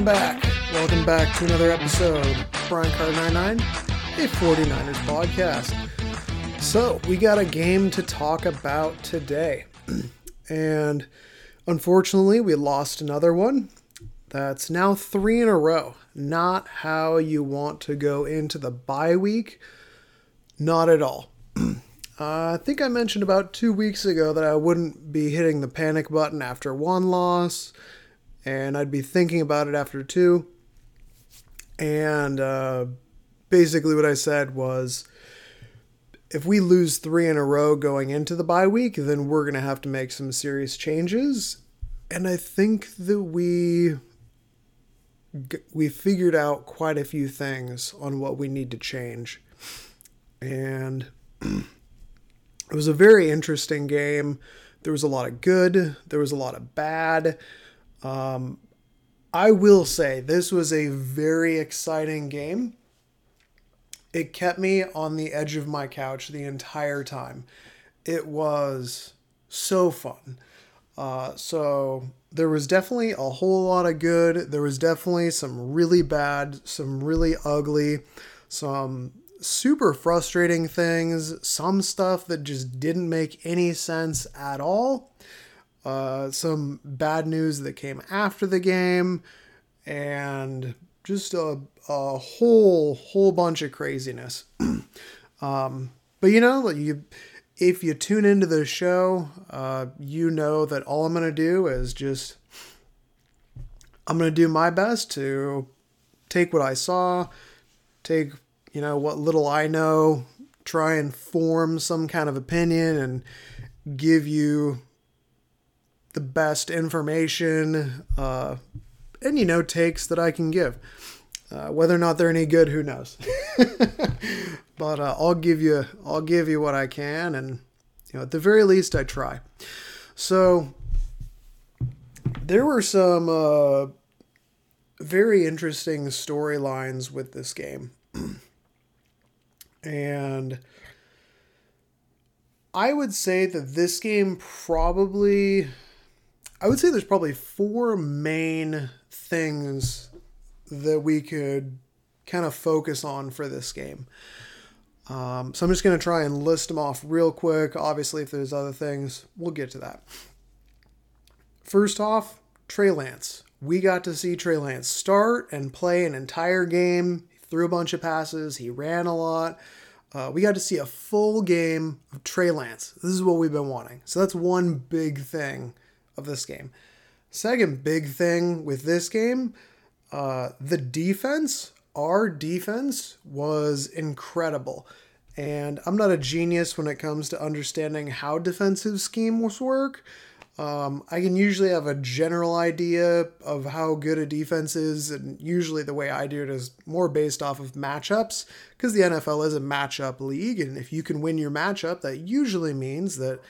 Welcome back. Welcome back to another episode of Brian Carter 99, a 49ers podcast. So, we got a game to talk about today. and unfortunately, we lost another one. That's now three in a row. Not how you want to go into the bye week. Not at all. uh, I think I mentioned about two weeks ago that I wouldn't be hitting the panic button after one loss and I'd be thinking about it after two. And uh, basically, what I said was if we lose three in a row going into the bye week, then we're going to have to make some serious changes. And I think that we we figured out quite a few things on what we need to change. And it was a very interesting game. There was a lot of good, there was a lot of bad. Um, I will say this was a very exciting game. It kept me on the edge of my couch the entire time. It was so fun. Uh, so there was definitely a whole lot of good. There was definitely some really bad, some really ugly, some super frustrating things, some stuff that just didn't make any sense at all uh, some bad news that came after the game, and just a, a whole whole bunch of craziness. um, but you know, you if you tune into the show, uh, you know that all I'm gonna do is just I'm gonna do my best to take what I saw, take you know what little I know, try and form some kind of opinion, and give you the best information uh, and you know takes that I can give. Uh, whether or not they're any good, who knows? but uh, I'll give you I'll give you what I can, and you know at the very least I try. So there were some uh, very interesting storylines with this game, and I would say that this game probably I would say there's probably four main things that we could kind of focus on for this game. Um, so I'm just going to try and list them off real quick. Obviously, if there's other things, we'll get to that. First off, Trey Lance. We got to see Trey Lance start and play an entire game. He threw a bunch of passes. He ran a lot. Uh, we got to see a full game of Trey Lance. This is what we've been wanting. So that's one big thing of this game. Second big thing with this game, uh, the defense, our defense was incredible. And I'm not a genius when it comes to understanding how defensive schemes work. Um, I can usually have a general idea of how good a defense is, and usually the way I do it is more based off of matchups, because the NFL is a matchup league, and if you can win your matchup, that usually means that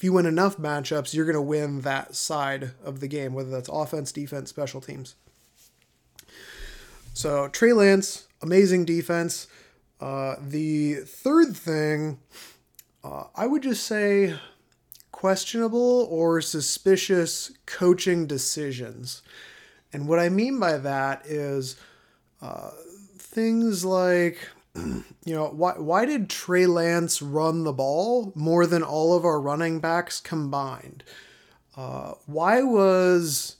if you win enough matchups, you're going to win that side of the game, whether that's offense, defense, special teams. So Trey Lance, amazing defense. Uh, the third thing, uh, I would just say questionable or suspicious coaching decisions. And what I mean by that is uh, things like you know, why why did Trey Lance run the ball more than all of our running backs combined? Uh, why was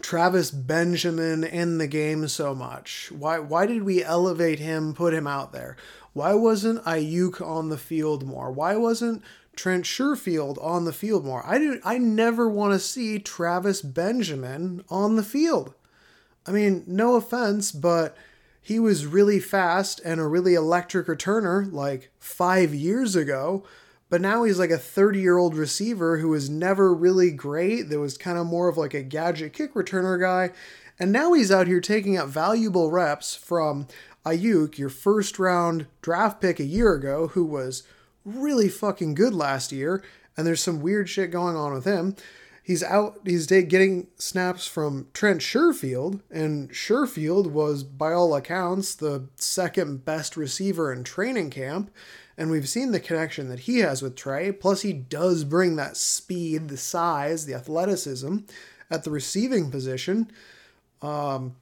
Travis Benjamin in the game so much? Why why did we elevate him, put him out there? Why wasn't Aiyuk on the field more? Why wasn't Trent Sherfield on the field more? I do I never want to see Travis Benjamin on the field. I mean, no offense, but he was really fast and a really electric returner like five years ago. But now he's like a 30 year old receiver who was never really great. That was kind of more of like a gadget kick returner guy. And now he's out here taking up valuable reps from Aiyuk, your first round draft pick a year ago, who was really fucking good last year. And there's some weird shit going on with him he's out he's getting snaps from Trent Sherfield and Sherfield was by all accounts the second best receiver in training camp and we've seen the connection that he has with Trey plus he does bring that speed the size the athleticism at the receiving position Um,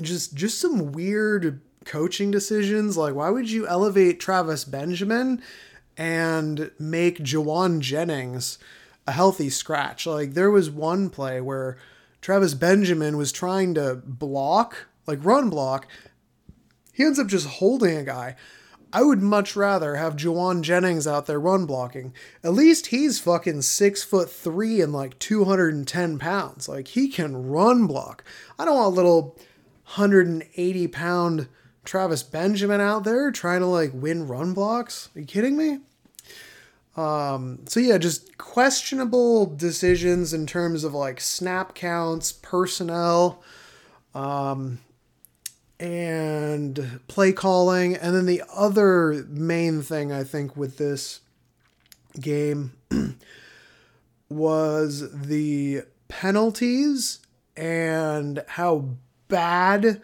just just some weird coaching decisions. Like, why would you elevate Travis Benjamin and make Jauan Jennings a healthy scratch? Like, there was one play where Travis Benjamin was trying to block, like run block. He ends up just holding a guy. I would much rather have Jauan Jennings out there run blocking. At least he's fucking six foot three and like 210 pounds. Like he can run block. I don't want little 180 pound Travis Benjamin out there trying to like win run blocks. Are you kidding me? Um, so yeah, just questionable decisions in terms of like snap counts, personnel, um, and play calling. And then the other main thing I think with this game was the penalties and how bad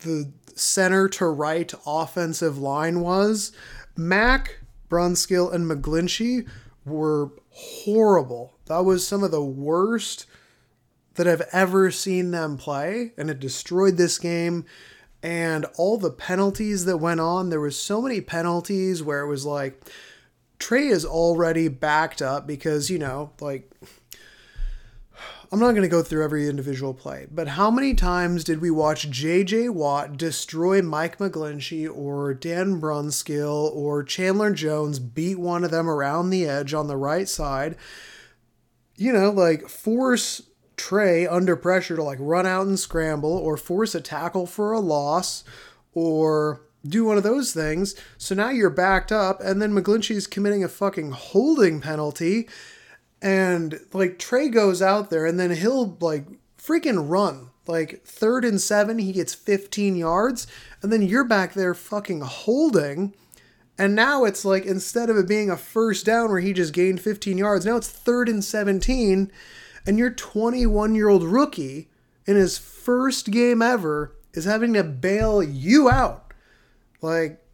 the center to right offensive line was. Mack, Brunskill, and McGlinchey were horrible. That was some of the worst that I've ever seen them play, and it destroyed this game. And all the penalties that went on, there was so many penalties where it was like Trey is already backed up because, you know, like I'm not going to go through every individual play, but how many times did we watch JJ Watt destroy Mike McGlinchey or Dan Brunskill or Chandler Jones beat one of them around the edge on the right side? You know, like force Trey under pressure to like run out and scramble or force a tackle for a loss or do one of those things. So now you're backed up, and then McGlinchey's committing a fucking holding penalty and like Trey goes out there and then he'll like freaking run. Like third and seven, he gets 15 yards, and then you're back there fucking holding. And now it's like instead of it being a first down where he just gained 15 yards, now it's third and 17, and your 21 year old rookie in his first game ever is having to bail you out. Like,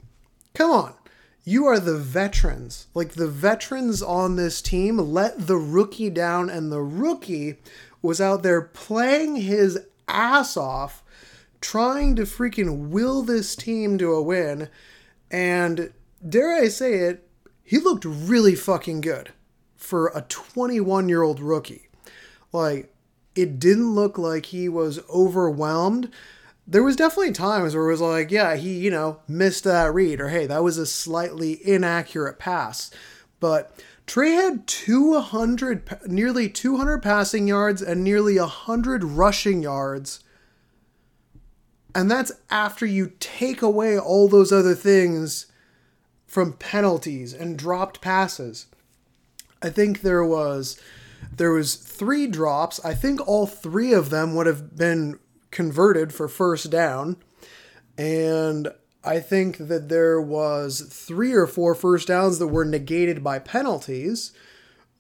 come on. You are the veterans. Like the veterans on this team let the rookie down, and the rookie was out there playing his ass off, trying to freaking will this team to a win. And dare I say it, he looked really fucking good for a 21 year old rookie. Like, it didn't look like he was overwhelmed there was definitely times where it was like, yeah, he, you know, missed that read, or hey, that was a slightly inaccurate pass. But Trey had 200, nearly 200 passing yards and nearly 100 rushing yards. And that's after you take away all those other things from penalties and dropped passes. I think there was there was three drops. I think all three of them would have been converted for first down. And I think that there was three or four first downs that were negated by penalties.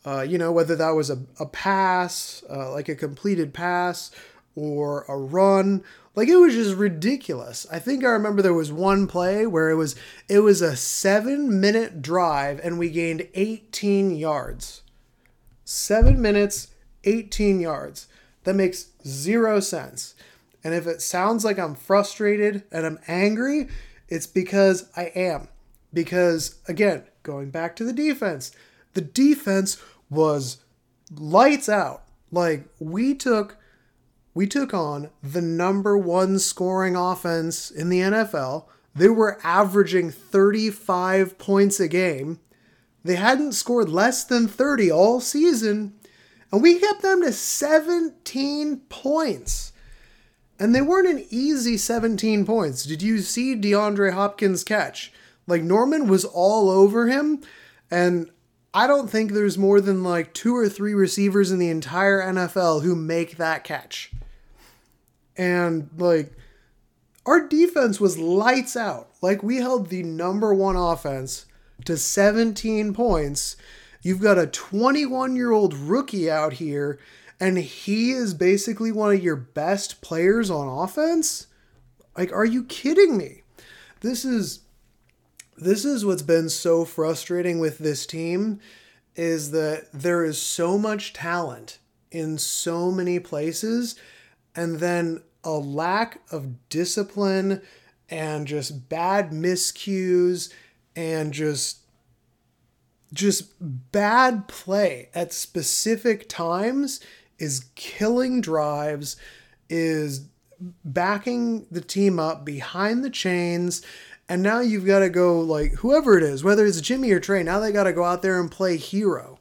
Uh, you know, whether that was a, a pass, uh, like a completed pass, or a run. Like it was just ridiculous. I think I remember there was one play where it was it was a seven minute drive and we gained 18 yards. Seven minutes, 18 yards. That makes zero sense. And if it sounds like I'm frustrated and I'm angry, it's because I am. Because, again, going back to the defense, the defense was lights out. Like, we took. We took on the number one scoring offense in the NFL. They were averaging 35 points a game. They hadn't scored less than 30 all season, and we kept them to 17 points. And they weren't an easy 17 points. Did you see DeAndre Hopkins catch? Like Norman was all over him, and I don't think there's more than like two or three receivers in the entire NFL who make that catch. And like our defense was lights out. Like we held the number one offense to 17 points. You've got a 21 year old rookie out here and he is basically one of your best players on offense? Like, are you kidding me? This is this is what's been so frustrating with this team is that there is so much talent in so many places, and then a lack of discipline and just bad miscues and just just bad play at specific times is killing drives is backing the team up behind the chains and now you've got to go like whoever it is whether it's jimmy or trey now they got to go out there and play hero.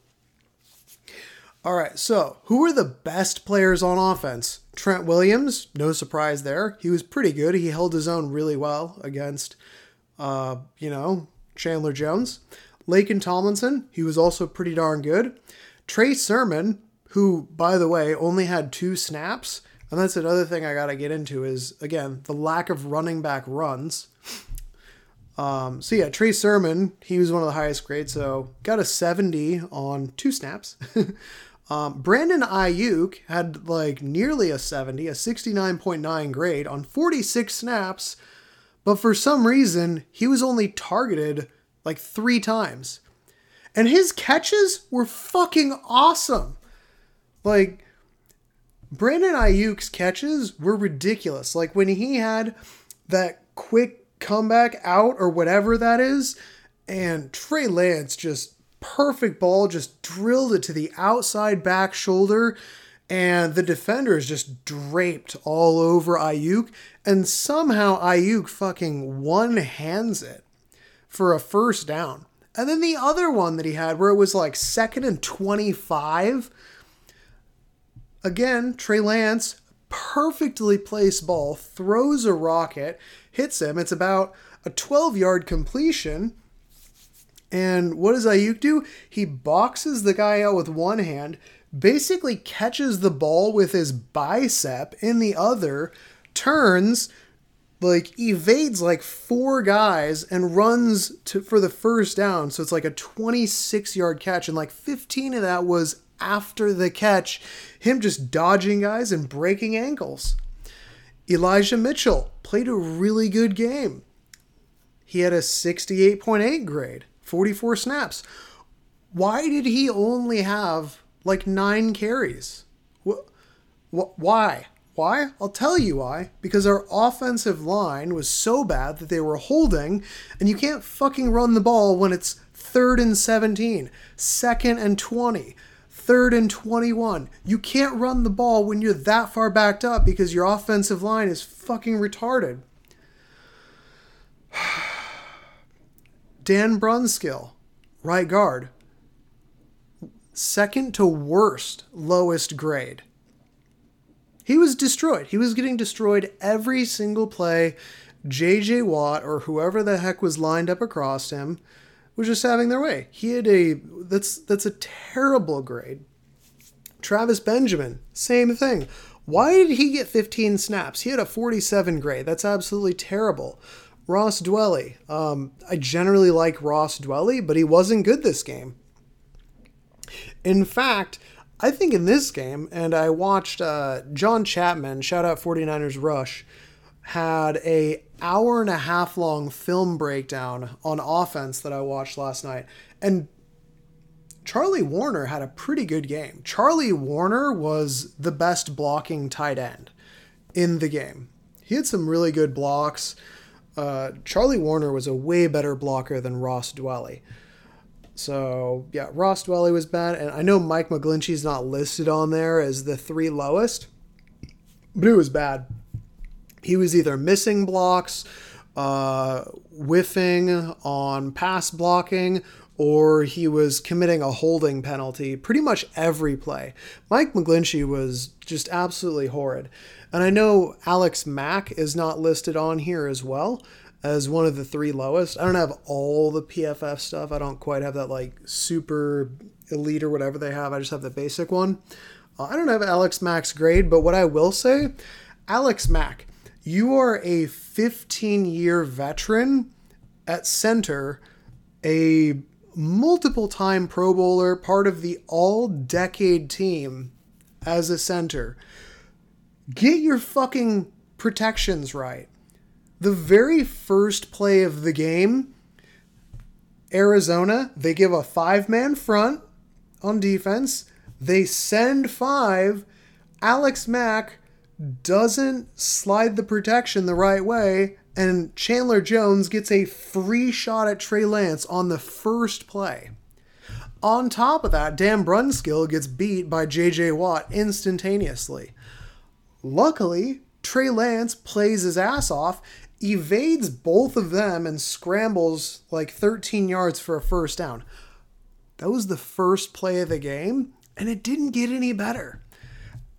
All right so who are the best players on offense? Trent williams no surprise there. He was pretty good. He held his own really well against uh, you know chandler jones. Laken tomlinson he was also pretty darn good. Trey sermon who by the way only had two snaps and that's another thing I got to get into is again the lack of running back runs. Um, so yeah, Trey Sermon, he was one of the highest grades, so got a 70 on two snaps. um, Brandon Aiyuk had like nearly a 70, a 69.9 grade on 46 snaps, but for some reason he was only targeted like three times, and his catches were fucking awesome. Like Brandon Aiyuk's catches were ridiculous. Like when he had that quick comeback out or whatever that is, and Trey Lance just perfect ball, just drilled it to the outside back shoulder, and the defender is just draped all over Aiyuk, and somehow Aiyuk fucking one hands it for a first down. And then the other one that he had where it was like second and 25 Again, Trey Lance, perfectly placed ball, throws a rocket, hits him. It's about a 12 yard completion. And what does Aiyuk do? He boxes the guy out with one hand, basically catches the ball with his bicep in the other, turns, like evades like four guys and runs to for the first down. So it's like a 26 yard catch, and like 15 of that was after the catch, him just dodging guys and breaking ankles. Elijah Mitchell played a really good game. He had a 68.8 grade, 44 snaps. Why did he only have like nine carries? Why? Why? I'll tell you why. Because our offensive line was so bad that they were holding, and you can't fucking run the ball when it's third and 17, second and 20, third and 21. You can't run the ball when you're that far backed up because your offensive line is fucking retarded. Dan Brunskill, right guard, second to worst, lowest grade. He was destroyed. He was getting destroyed every single play. JJ Watt or whoever the heck was lined up across him was just having their way. He had a that's that's a terrible grade. Travis Benjamin, same thing. Why did he get 15 snaps? He had a 47 grade. That's absolutely terrible. Ross Dwelley. Um, I generally like Ross Dwelley, but he wasn't good this game. In fact, I think in this game, and I watched uh, John Chapman, shout out 49ers Rush, had a hour and a half long film breakdown on offense that I watched last night. And Charlie Woerner had a pretty good game. Charlie Woerner was the best blocking tight end in the game. He had some really good blocks. Uh, Charlie Woerner was a way better blocker than Ross Dwelley. So yeah, Ross Dwelley was bad, and I know Mike McGlinchey's not listed on there as the three lowest, but it was bad he was either missing blocks, uh, whiffing on pass blocking, or he was committing a holding penalty pretty much every play. Mike McGlinchey was just absolutely horrid. And I know Alex Mack is not listed on here as well as one of the three lowest. I don't have all the PFF stuff. I don't quite have that like super elite or whatever they have. I just have the basic one. Uh, I don't have Alex Mack's grade, but what I will say, Alex Mack, you are a 15 year veteran at center, a multiple time Pro Bowler, part of the all decade team as a center. Get your fucking protections right. The very first play of the game, Arizona, they give a five man front on defense. They send five. Alex Mack doesn't slide the protection the right way, and Chandler Jones gets a free shot at Trey Lance on the first play. On top of that, Dan Brunskill gets beat by JJ Watt instantaneously. Luckily, Trey Lance plays his ass off, evades both of them, and scrambles like 13 yards for a first down. That was the first play of the game, and it didn't get any better.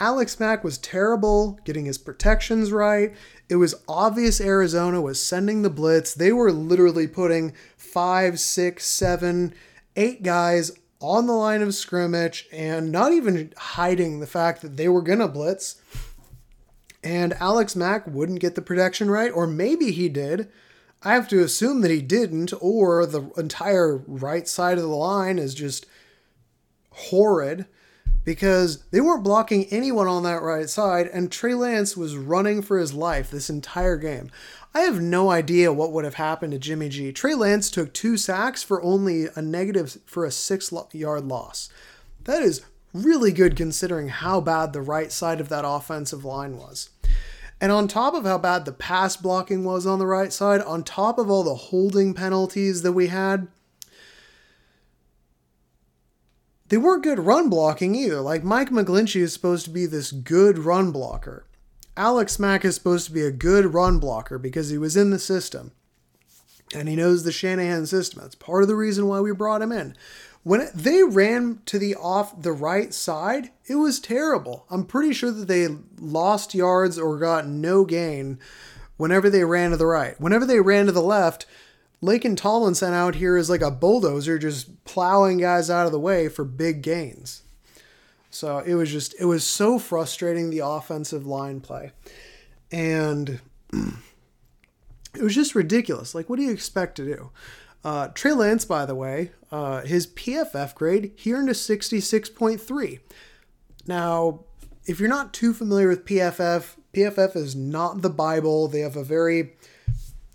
Alex Mack was terrible getting his protections right. It was obvious Arizona was sending the blitz. They were literally putting five, six, seven, eight guys on the line of scrimmage and not even hiding the fact that they were going to blitz. And Alex Mack wouldn't get the protection right, or maybe he did. I have to assume that he didn't, or the entire right side of the line is just horrid because they weren't blocking anyone on that right side, and Trey Lance was running for his life this entire game. I have no idea what would have happened to Jimmy G. Trey Lance took two sacks for only a negative for a six yard loss. That is really good considering how bad the right side of that offensive line was. And on top of how bad the pass blocking was on the right side, on top of all the holding penalties that we had, they weren't good run blocking either. Like Mike McGlinchey is supposed to be this good run blocker. Alex Mack is supposed to be a good run blocker because he was in the system. And he knows the Shanahan system. That's part of the reason why we brought him in. When they ran to the off the right side, it was terrible. I'm pretty sure that they lost yards or got no gain whenever they ran to the right. Whenever they ran to the left, Laken Tomlinson out here is like a bulldozer just plowing guys out of the way for big gains. So it was just, it was so frustrating the offensive line play. And it was just ridiculous. Like, what do you expect to do? Uh, Trey Lance, by the way, uh, his PFF grade, he earned a 66.3. Now, if you're not too familiar with PFF, PFF is not the Bible. They have a very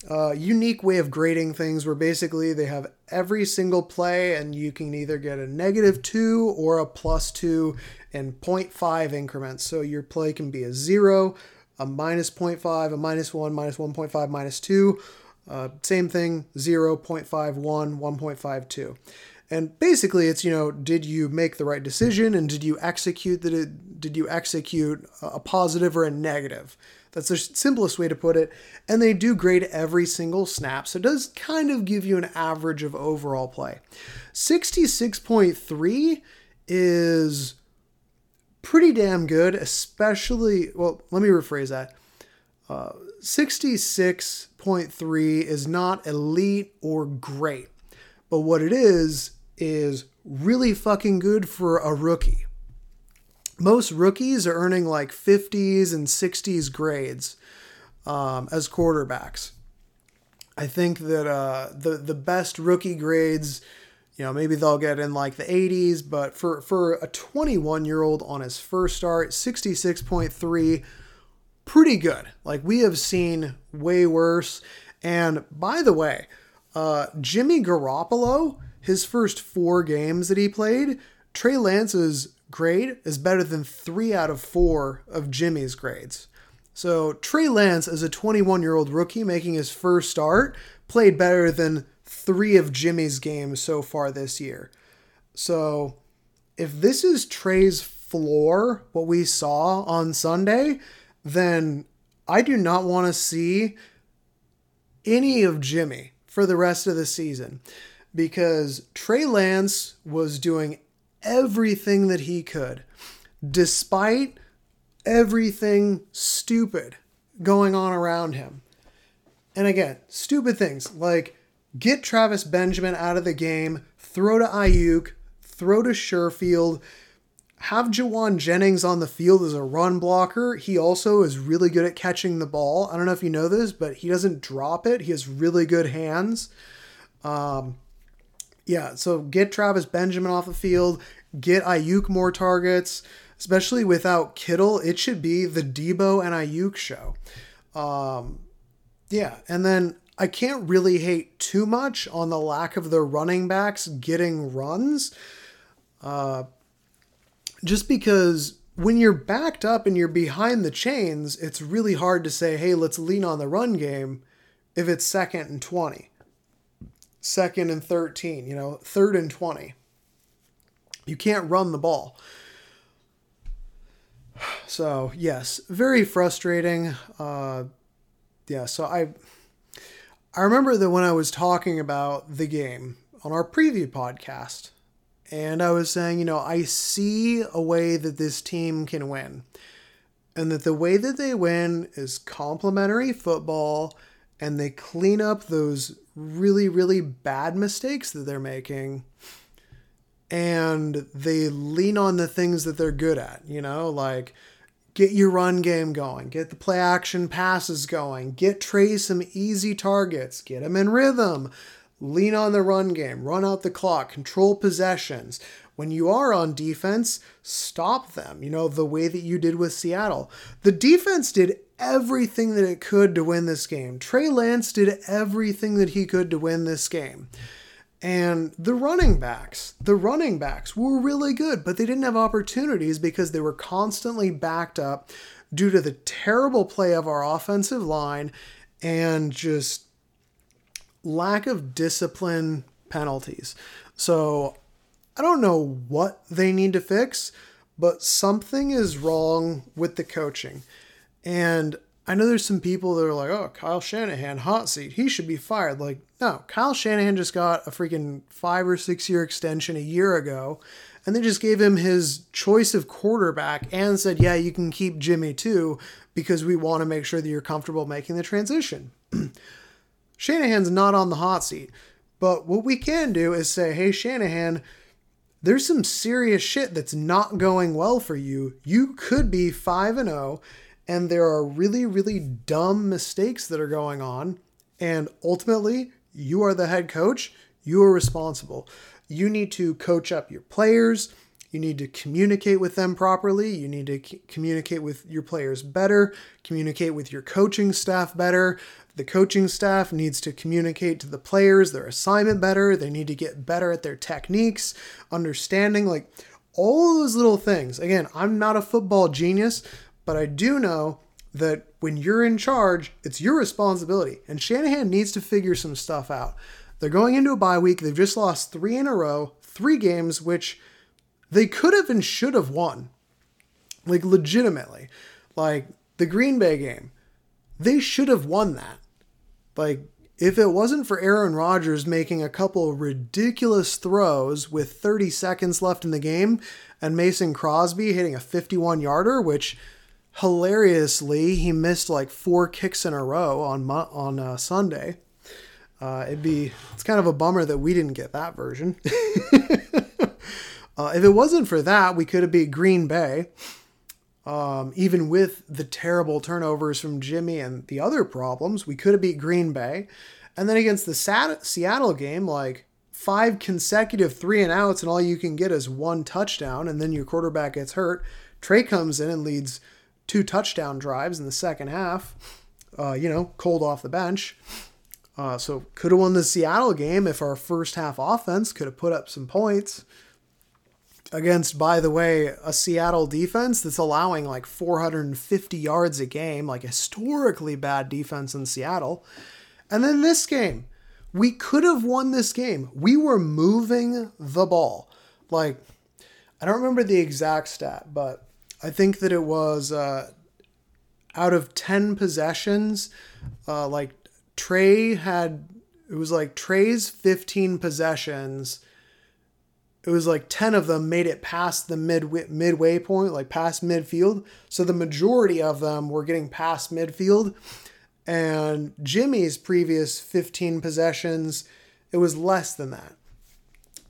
uh, unique way of grading things where basically they have every single play and you can either get a negative two or a plus two in 0.5 increments. So your play can be a zero, a minus 0.5, a minus one, minus 1.5, minus two. Uh, same thing, 0, 0.51, 1.52. And basically, it's you know, did you make the right decision, and did you execute that? Did you execute a positive or a negative? That's the simplest way to put it. And they do grade every single snap, so it does kind of give you an average of overall play. 66.3 is pretty damn good, especially, well, let me rephrase that. Uh, 66.3 is not elite or great, but what it is, is really fucking good for a rookie most rookies are earning like 50s and 60s grades um, as quarterbacks. I think that uh, the the best rookie grades, you know, maybe they'll get in like the 80s, but for for a 21 year old on his first start, 66.3, pretty good. Like we have seen way worse. And by the way, uh, Jimmy Garoppolo, his first four games that he played, Trey Lance's grade is better than three out of four of Jimmy's grades. So Trey Lance, as a 21 year old rookie making his first start, played better than three of Jimmy's games so far this year. So if this is Trey's floor, what we saw on Sunday, then I do not want to see any of Jimmy for the rest of the season because Trey Lance was doing everything that he could, despite everything stupid going on around him. And again, stupid things like get Travis Benjamin out of the game, throw to Aiyuk, throw to Sherfield, have Jauan Jennings on the field as a run blocker. He also is really good at catching the ball. I don't know if you know this, but he doesn't drop it. He has really good hands. Um, yeah, so get Travis Benjamin off the field, get Aiyuk more targets, especially without Kittle. It should be the Deebo and Aiyuk show. Um, yeah, and then I can't really hate too much on the lack of the running backs getting runs. Uh, just because when you're backed up and you're behind the chains, it's really hard to say, hey, let's lean on the run game if it's second and 20, second and 13, you know, third and 20. You can't run the ball. So, yes, very frustrating. Uh, yeah, so I I remember that when I was talking about the game on our preview podcast, and I was saying, you know, I see a way that this team can win. And that the way that they win is complementary football and they clean up those really, really bad mistakes that they're making. And they lean on the things that they're good at, you know, like get your run game going, get the play action passes going, get Trey some easy targets, get him in rhythm, lean on the run game, run out the clock, control possessions. When you are on defense, stop them, you know, the way that you did with Seattle. The defense did everything that it could to win this game. Trey Lance did everything that he could to win this game. And the running backs, the running backs were really good, but they didn't have opportunities because they were constantly backed up due to the terrible play of our offensive line and just lack of discipline penalties. So I don't know what they need to fix, but something is wrong with the coaching. And I know there's some people that are like, oh, Kyle Shanahan, hot seat. He should be fired. Like, no, Kyle Shanahan just got a freaking five or six year extension a year ago. And they just gave him his choice of quarterback and said, yeah, you can keep Jimmy too, because we want to make sure that you're comfortable making the transition. Shanahan's not on the hot seat. But what we can do is say, hey, Shanahan, there's some serious shit that's not going well for you. You could be 5 and 0 and there are really, really dumb mistakes that are going on. And ultimately, you are the head coach, you are responsible. You need to coach up your players. You need to communicate with them properly. You need to c- communicate with your players better, communicate with your coaching staff better. The coaching staff needs to communicate to the players their assignment better. They need to get better at their techniques, understanding like all those little things. Again, I'm not a football genius, but I do know that when you're in charge, it's your responsibility. And Shanahan needs to figure some stuff out. They're going into a bye week. They've just lost three in a row, three games, which they could have and should have won. Like, legitimately. Like, the Green Bay game, they should have won that. Like, if it wasn't for Aaron Rodgers making a couple ridiculous throws with 30 seconds left in the game and Mason Crosby hitting a 51 yarder, which hilariously, he missed like four kicks in a row on on uh, Sunday. Uh, it'd be it's kind of a bummer that we didn't get that version. uh, if it wasn't for that, we could have beat Green Bay. Um, even with the terrible turnovers from Jimmy and the other problems, we could have beat Green Bay. And then against the Seattle game, like five consecutive three and outs, and all you can get is one touchdown, and then your quarterback gets hurt. Trey comes in and leads two touchdown drives in the second half. Uh, you know, cold off the bench. Uh, so could have won the Seattle game if our first half offense could have put up some points against, by the way, a Seattle defense that's allowing like 450 yards a game, like historically bad defense in Seattle. And then this game, we could have won this game. We were moving the ball. Like, I don't remember the exact stat, but I think that it was uh, out of 10 possessions, uh, like Trey had, it was like Trey's 15 possessions. It was like 10 of them made it past the mid midway point, like past midfield. So the majority of them were getting past midfield. And Jimmy's previous 15 possessions, it was less than that.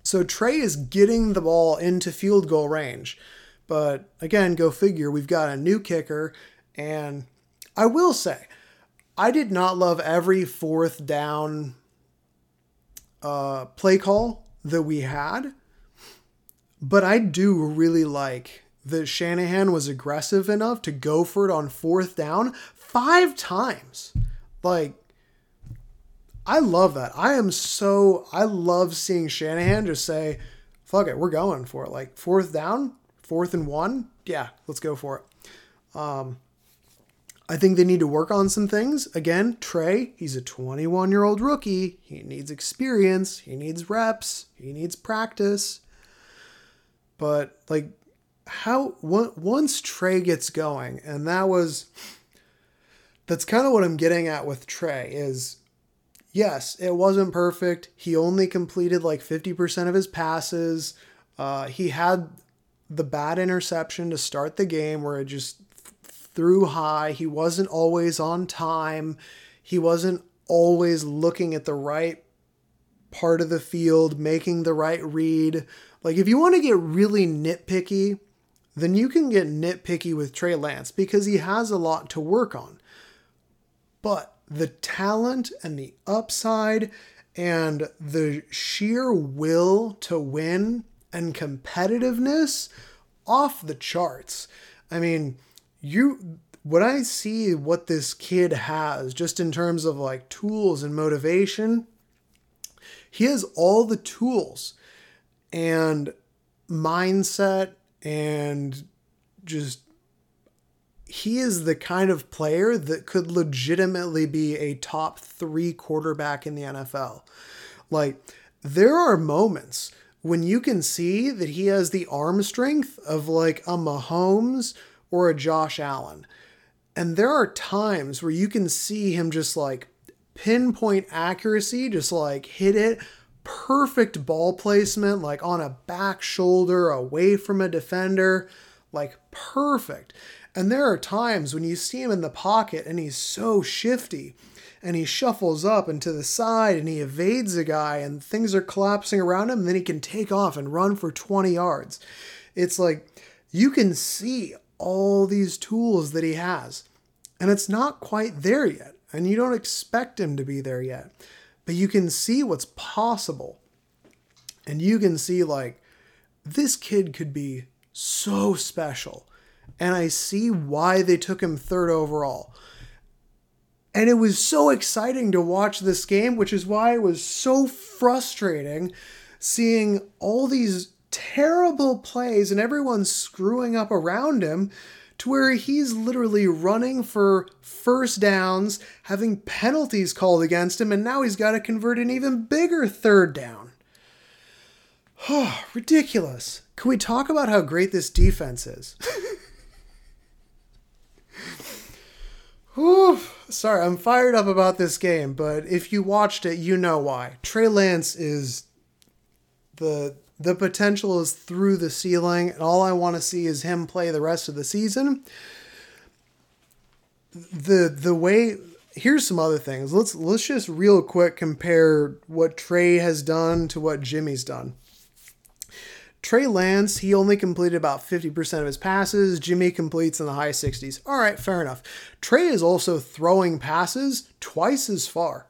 So Trey is getting the ball into field goal range. But again, go figure, we've got a new kicker. And I will say, I did not love every fourth down uh, play call that we had. But I do really like that Shanahan was aggressive enough to go for it on fourth down five times. Like, I love that. I am so, I love seeing Shanahan just say, fuck it, we're going for it. Like, fourth down, fourth and one, yeah, let's go for it. Um, I think they need to work on some things. Again, Trey, he's a 21 year old rookie. He needs experience, he needs reps, he needs practice. But, like, how, once Trey gets going, and that was, that's kind of what I'm getting at with Trey is yes, it wasn't perfect. He only completed like 50% of his passes. Uh, he had the bad interception to start the game where it just threw high. He wasn't always on time. He wasn't always looking at the right part of the field, making the right read. Like, if you want to get really nitpicky, then you can get nitpicky with Trey Lance because he has a lot to work on. But the talent and the upside and the sheer will to win and competitiveness off the charts. I mean, you when I see what this kid has just in terms of like tools and motivation, he has all the tools and mindset and just he is the kind of player that could legitimately be a top 3 quarterback in the NFL. Like there are moments when you can see that he has the arm strength of like a Mahomes or a Josh Allen. And there are times where you can see him just like pinpoint accuracy, just like hit it, perfect ball placement, like on a back shoulder, away from a defender, like perfect. And there are times when you see him in the pocket and he's so shifty and he shuffles up and to the side and he evades a guy and things are collapsing around him and then he can take off and run for 20 yards. It's like you can see all these tools that he has. And it's not quite there yet. And you don't expect him to be there yet. But you can see what's possible. And you can see, like, this kid could be so special. And I see why they took him third overall. And it was so exciting to watch this game, which is why it was so frustrating seeing all these terrible plays and everyone's screwing up around him to where he's literally running for first downs, having penalties called against him, and now he's got to convert an even bigger third down. Oh, ridiculous. Can we talk about how great this defense is? Whew. Sorry, I'm fired up about this game, but if you watched it, you know why. Trey Lance is the the potential is through the ceiling, and all I want to see is him play the rest of the season. The the way here's some other things. Let's let's just real quick compare what Trey has done to what Jimmy's done. Trey Lance, he only completed about 50% of his passes. Jimmy completes in the high 60s. All right, fair enough. Trey is also throwing passes twice as far.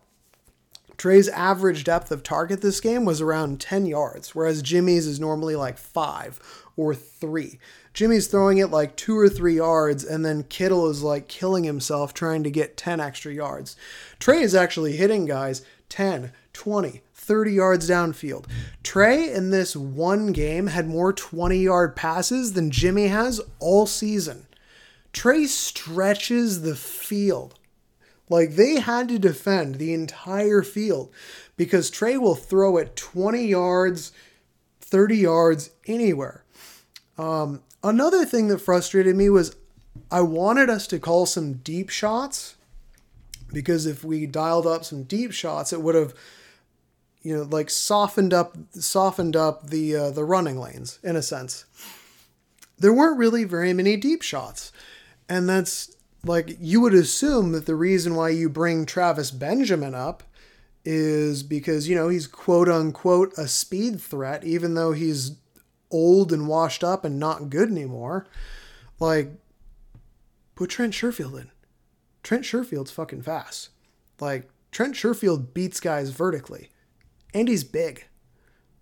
Trey's average depth of target this game was around 10 yards, whereas Jimmy's is normally like 5 or 3. Jimmy's throwing it like 2 or 3 yards, and then Kittle is like killing himself trying to get 10 extra yards. Trey is actually hitting guys 10, 20, 30 yards downfield. Trey in this one game had more 20 yard passes than Jimmy has all season. Trey stretches the field. Like they had to defend the entire field because Trey will throw it 20 yards, 30 yards, anywhere. Um, another thing that frustrated me was I wanted us to call some deep shots because if we dialed up some deep shots, it would have, you know, like softened up softened up the uh, the running lanes in a sense. There weren't really very many deep shots, and that's like you would assume that the reason why you bring Travis Benjamin up is because you know he's quote unquote a speed threat even though he's old and washed up and not good anymore. Like put Trent Sherfield in. Trent Sherfield's fucking fast. Like Trent Sherfield beats guys vertically and he's big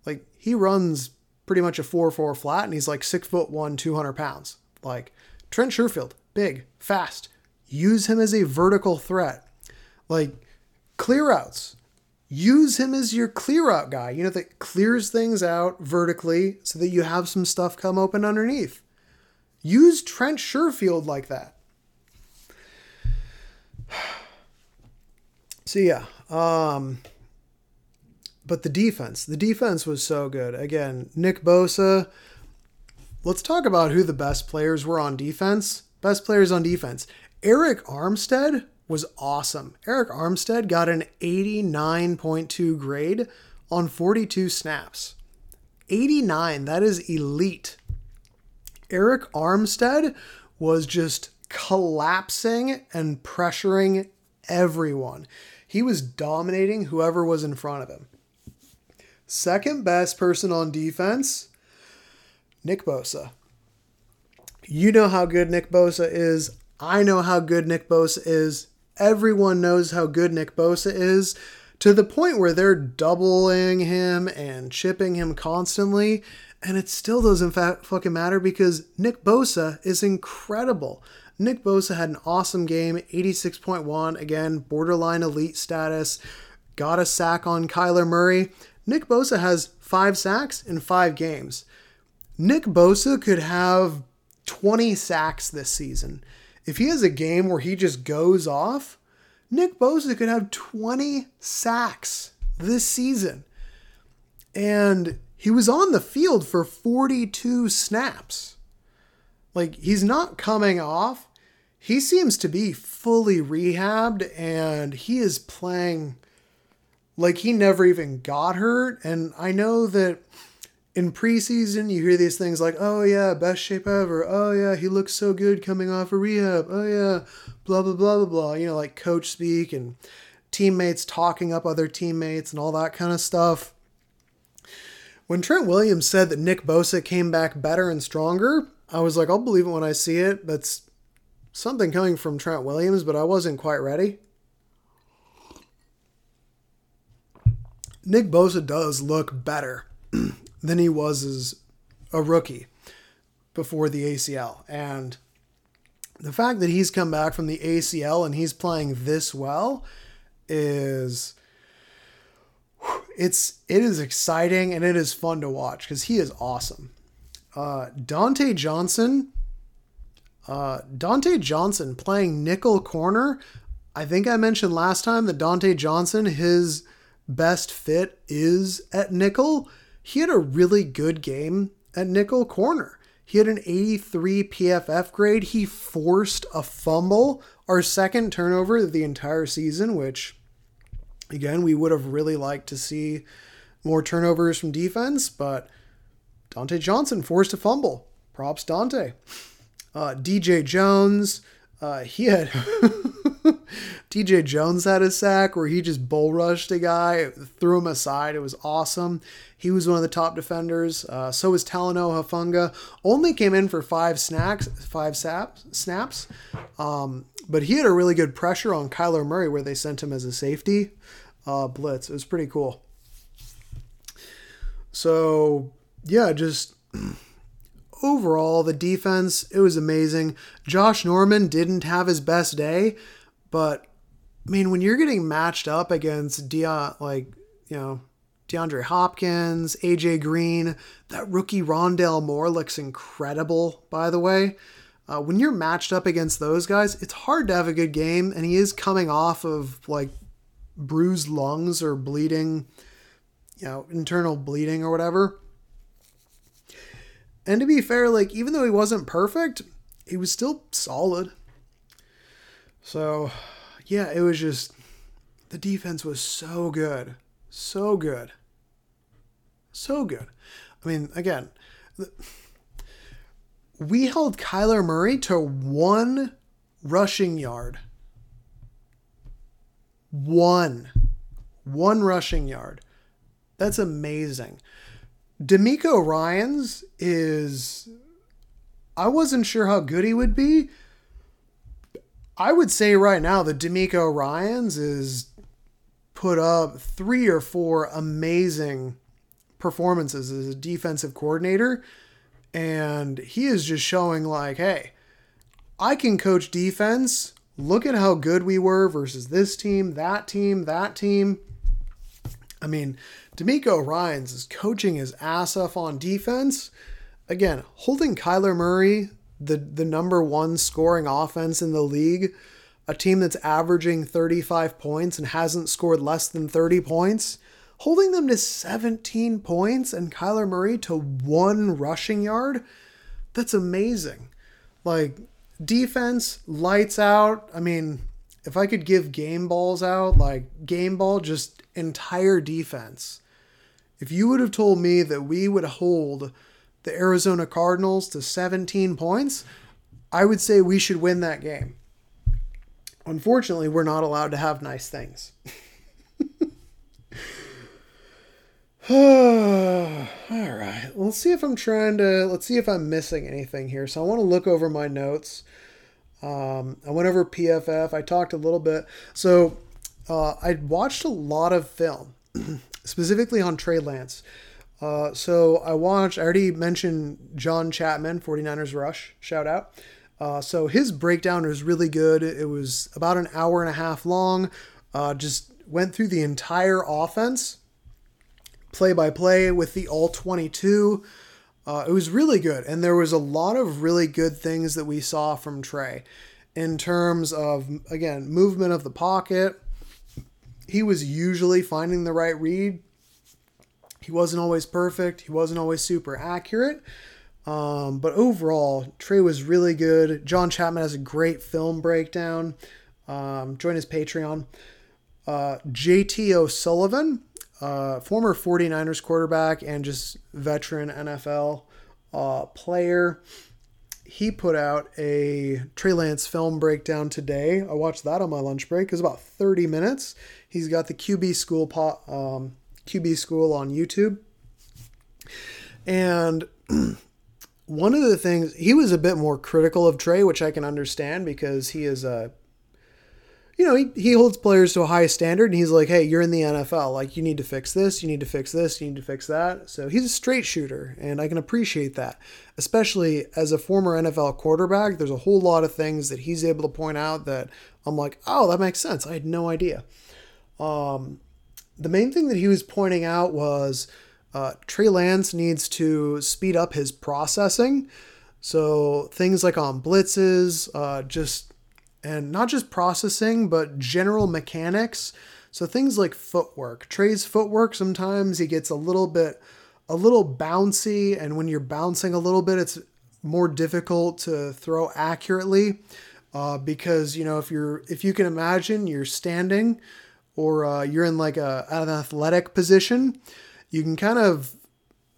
like he runs pretty much a 4-4 flat and he's like 6 foot 1 200 pounds like Trent Sherfield big fast use him as a vertical threat. Like clear outs. Use him as your clear out guy, you know, that clears things out vertically so that you have some stuff come open underneath. Use Trent Sherfield like that. So yeah, um, but the defense, the defense was so good. Again, Nick Bosa. Let's talk about who the best players were on defense. Best players on defense. Arik Armstead was awesome. Arik Armstead got an 89.2 grade on 42 snaps. 89, that is elite. Arik Armstead was just collapsing and pressuring everyone. He was dominating whoever was in front of him. Second best person on defense, Nick Bosa. You know how good Nick Bosa is. I know how good Nick Bosa is. Everyone knows how good Nick Bosa is to the point where they're doubling him and chipping him constantly. And it still doesn't fa- fucking matter because Nick Bosa is incredible. Nick Bosa had an awesome game, 86.1, again, borderline elite status, got a sack on Kyler Murray. Nick Bosa has five sacks in five games. Nick Bosa could have 20 sacks this season. If he has a game where he just goes off, Nick Bosa could have 20 sacks this season. And he was on the field for 42 snaps. Like, he's not coming off. He seems to be fully rehabbed and he is playing like he never even got hurt. And I know that in preseason, you hear these things like, oh, yeah, best shape ever. Oh, yeah, he looks so good coming off a of rehab. Oh, yeah, blah, blah, blah, blah, blah. You know, like coach speak and teammates talking up other teammates and all that kind of stuff. When Trent Williams said that Nick Bosa came back better and stronger, I was like, I'll believe it when I see it. That's something coming from Trent Williams, but I wasn't quite ready. Nick Bosa does look better than he was as a rookie before the ACL. And the fact that he's come back from the ACL and he's playing this well is it's it is exciting and it is fun to watch because he is awesome. Uh, Dontae Johnson, uh, Dontae Johnson playing nickel corner. I think I mentioned last time that Dontae Johnson, his best fit is at nickel. He had a really good game at nickel corner. He had an 83 PFF grade. He forced a fumble, our second turnover of the entire season, which Again, we would have really liked to see more turnovers from defense, but Dontae Johnson forced a fumble. Props Dante. Uh, DJ Jones, uh, he had DJ Jones had a sack where he just bull rushed a guy, threw him aside. It was awesome. He was one of the top defenders. Uh, so was Talanoa Hufanga. Only came in for five snacks, five saps, snaps. Um, but he had a really good pressure on Kyler Murray where they sent him as a safety uh, blitz. It was pretty cool. So yeah, just overall the defense it was amazing. Josh Norman didn't have his best day, but I mean when you're getting matched up against Dion like you know DeAndre Hopkins, AJ Green, that rookie Rondale Moore looks incredible by the way. Uh, when you're matched up against those guys, it's hard to have a good game, and he is coming off of like bruised lungs or bleeding, you know, internal bleeding or whatever. And to be fair, like, even though he wasn't perfect, he was still solid. So, yeah, it was just, the defense was so good. So good. So good. I mean, again, we held Kyler Murray to one rushing yard. One. One rushing yard. That's amazing. DeMeco Ryans is. I wasn't sure how good he would be. I would say right now that DeMeco Ryans is put up three or four amazing performances as a defensive coordinator. And he is just showing, like, hey, I can coach defense. Look at how good we were versus this team, that team, that team. I mean, DeMeco Ryans is coaching his ass off on defense. Again, holding Kyler Murray the the number one scoring offense in the league, a team that's averaging 35 points and hasn't scored less than 30 points, holding them to 17 points and Kyler Murray to one rushing yard, that's amazing. Like defense lights out. I mean, if I could give game balls out, like game ball, just entire defense. If you would have told me that we would hold the Arizona Cardinals to 17 points, I would say we should win that game. Unfortunately, we're not allowed to have nice things. All right. Let's see if I'm trying to. Let's see if I'm missing anything here. So I want to look over my notes. Um, I went over PFF. I talked a little bit. So uh, I watched a lot of film, specifically on Trey Lance. Uh, so I watched, I already mentioned John Chapman, 49ers Rush, shout out. Uh, so his breakdown was really good. It was about an hour and a half long, uh, just went through the entire offense, play by play with the all 22. Uh, it was really good. And there was a lot of really good things that we saw from Trey in terms of, again, movement of the pocket. He was usually finding the right read, he wasn't always perfect. He wasn't always super accurate. Um, but overall, Trey was really good. John Chapman has a great film breakdown. Um, join his Patreon. Uh, JT O'Sullivan, uh, former 49ers quarterback and just veteran NFL uh, player. He put out a Trey Lance film breakdown today. I watched that on my lunch break. It was about 30 minutes. He's got the QB school pot, um, QB School on YouTube. And one of the things he was a bit more critical of Trey, which I can understand because he is a you know, he, he holds players to a high standard and he's like, hey, you're in the NFL. Like, you need to fix this, you need to fix this, you need to fix that. So he's a straight shooter, and I can appreciate that. Especially as a former NFL quarterback, there's a whole lot of things that he's able to point out that I'm like, oh, that makes sense. I had no idea. Um, the main thing that he was pointing out was uh, Trey Lance needs to speed up his processing. So things like on blitzes, uh, just and not just processing, but general mechanics. So things like footwork. Trey's footwork sometimes he gets a little bit a little bouncy, and when you're bouncing a little bit, it's more difficult to throw accurately. Uh, because you know if you're if you can imagine you're standing or uh, you're in like a an athletic position, you can kind of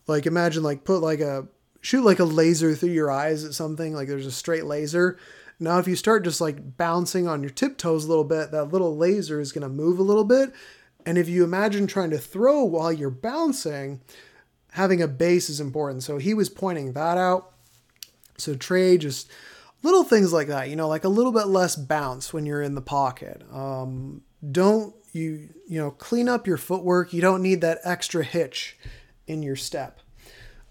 like imagine like put like a shoot like a laser through your eyes at something like there's a straight laser. Now if you start just like bouncing on your tiptoes a little bit, that little laser is going to move a little bit. And if you imagine trying to throw while you're bouncing, having a base is important. So he was pointing that out. So Trey just little things like that, you know, like a little bit less bounce when you're in the pocket. Um, don't you you know clean up your footwork. You don't need that extra hitch in your step.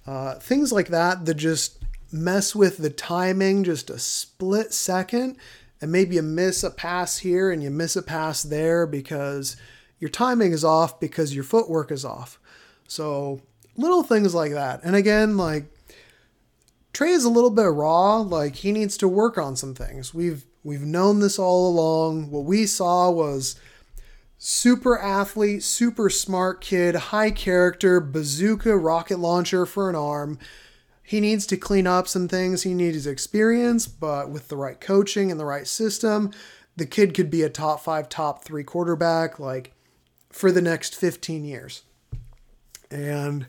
Uh, things like that that just mess with the timing just a split second. And maybe you miss a pass here and you miss a pass there because your timing is off because your footwork is off. So little things like that. And again like trey is a little bit raw like he needs to work on some things. We've we've known this all along. What we saw was Super athlete, super smart kid, high character, bazooka rocket launcher for an arm. He needs to clean up some things. He needs experience, but with the right coaching and the right system, the kid could be a top five, top three quarterback like for the next 15 years. And,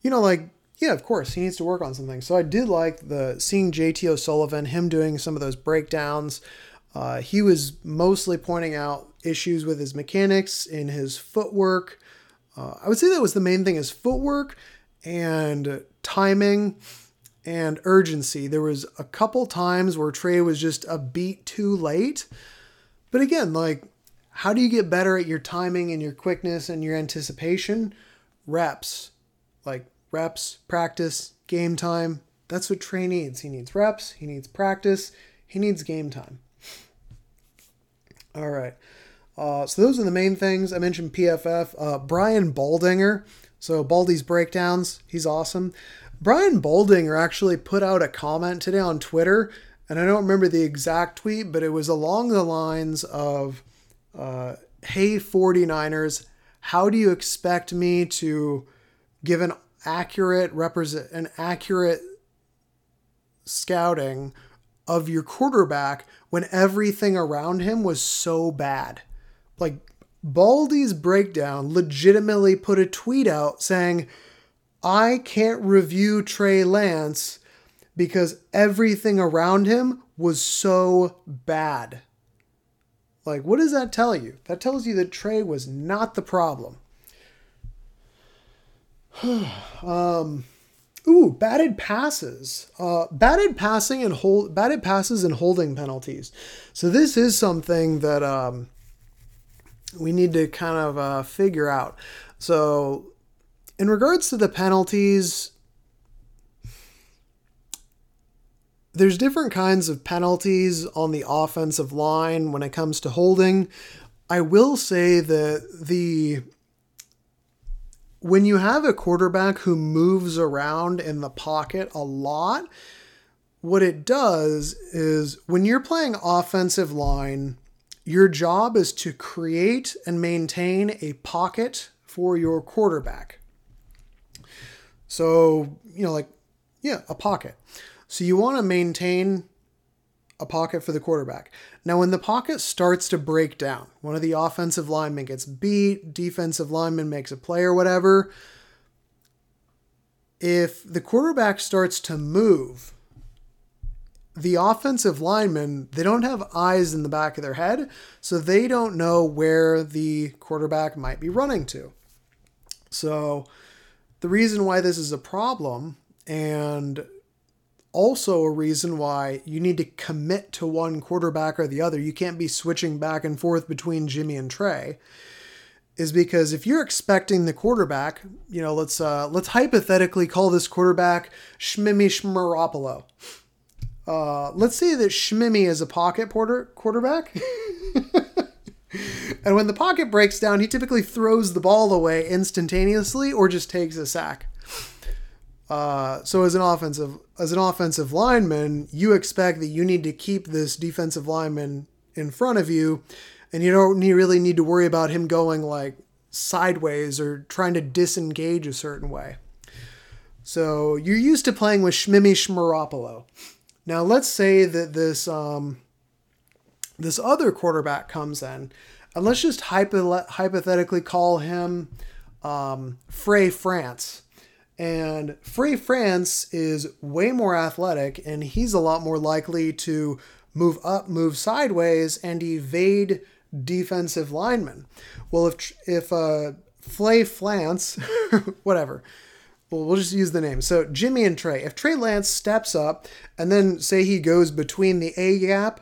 you know, like, yeah, of course, he needs to work on some things. So I did like the seeing JT O'Sullivan, him doing some of those breakdowns. Uh, he was mostly pointing out issues with his mechanics in his footwork. Uh, I would say that was the main thing: is footwork and timing and urgency. There was a couple times where Trey was just a beat too late, but again, like, how do you get better at your timing and your quickness and your anticipation? Reps, like reps, practice, game time. That's what Trey needs. He needs reps. He needs practice. He needs game time. All right. Uh, so those are the main things. I mentioned PFF. Uh, Brian Baldinger. So Baldy's breakdowns. He's awesome. Brian Baldinger actually put out a comment today on Twitter, and I don't remember the exact tweet, but it was along the lines of, uh, "Hey 49ers, how do you expect me to give an accurate represent an accurate scouting of your quarterback when everything around him was so bad?" Like Baldy's breakdown legitimately put a tweet out saying, I can't review Trey Lance because everything around him was so bad. Like, what does that tell you? That tells you that Trey was not the problem. um, ooh, batted passes. Uh, batted passing and hold batted passes and holding penalties. So this is something that um, we need to kind of uh, figure out. So, in regards to the penalties, there's different kinds of penalties on the offensive line when it comes to holding. I will say that the when you have a quarterback who moves around in the pocket a lot, what it does is when you're playing offensive line, your job is to create and maintain a pocket for your quarterback. So, you know, like, yeah, a pocket. So you want to maintain a pocket for the quarterback. Now, when the pocket starts to break down, one of the offensive linemen gets beat, defensive lineman makes a play or whatever. If the quarterback starts to move, the offensive linemen, they don't have eyes in the back of their head, so they don't know where the quarterback might be running to. So, the reason why this is a problem, and also a reason why you need to commit to one quarterback or the other, you can't be switching back and forth between Jimmy and Trey, is because if you're expecting the quarterback, you know, let's uh, let's hypothetically call this quarterback Shmimi Shmeropolo uh, let's say that Schmimmy is a pocket porter quarterback. and when the pocket breaks down, he typically throws the ball away instantaneously or just takes a sack. Uh, so as an offensive as an offensive lineman, you expect that you need to keep this defensive lineman in front of you, and you don't really need to worry about him going like sideways or trying to disengage a certain way. So you're used to playing with Shmimi Shmeropolo. Now let's say that this um, this other quarterback comes in, and let's just hypo- hypothetically call him um, Frey France. And Free France is way more athletic, and he's a lot more likely to move up, move sideways, and evade defensive linemen. Well, if if uh, Flay Flance, whatever, well, we'll just use the name. So Jimmy and Trey. If Trey Lance steps up and then say he goes between the A gap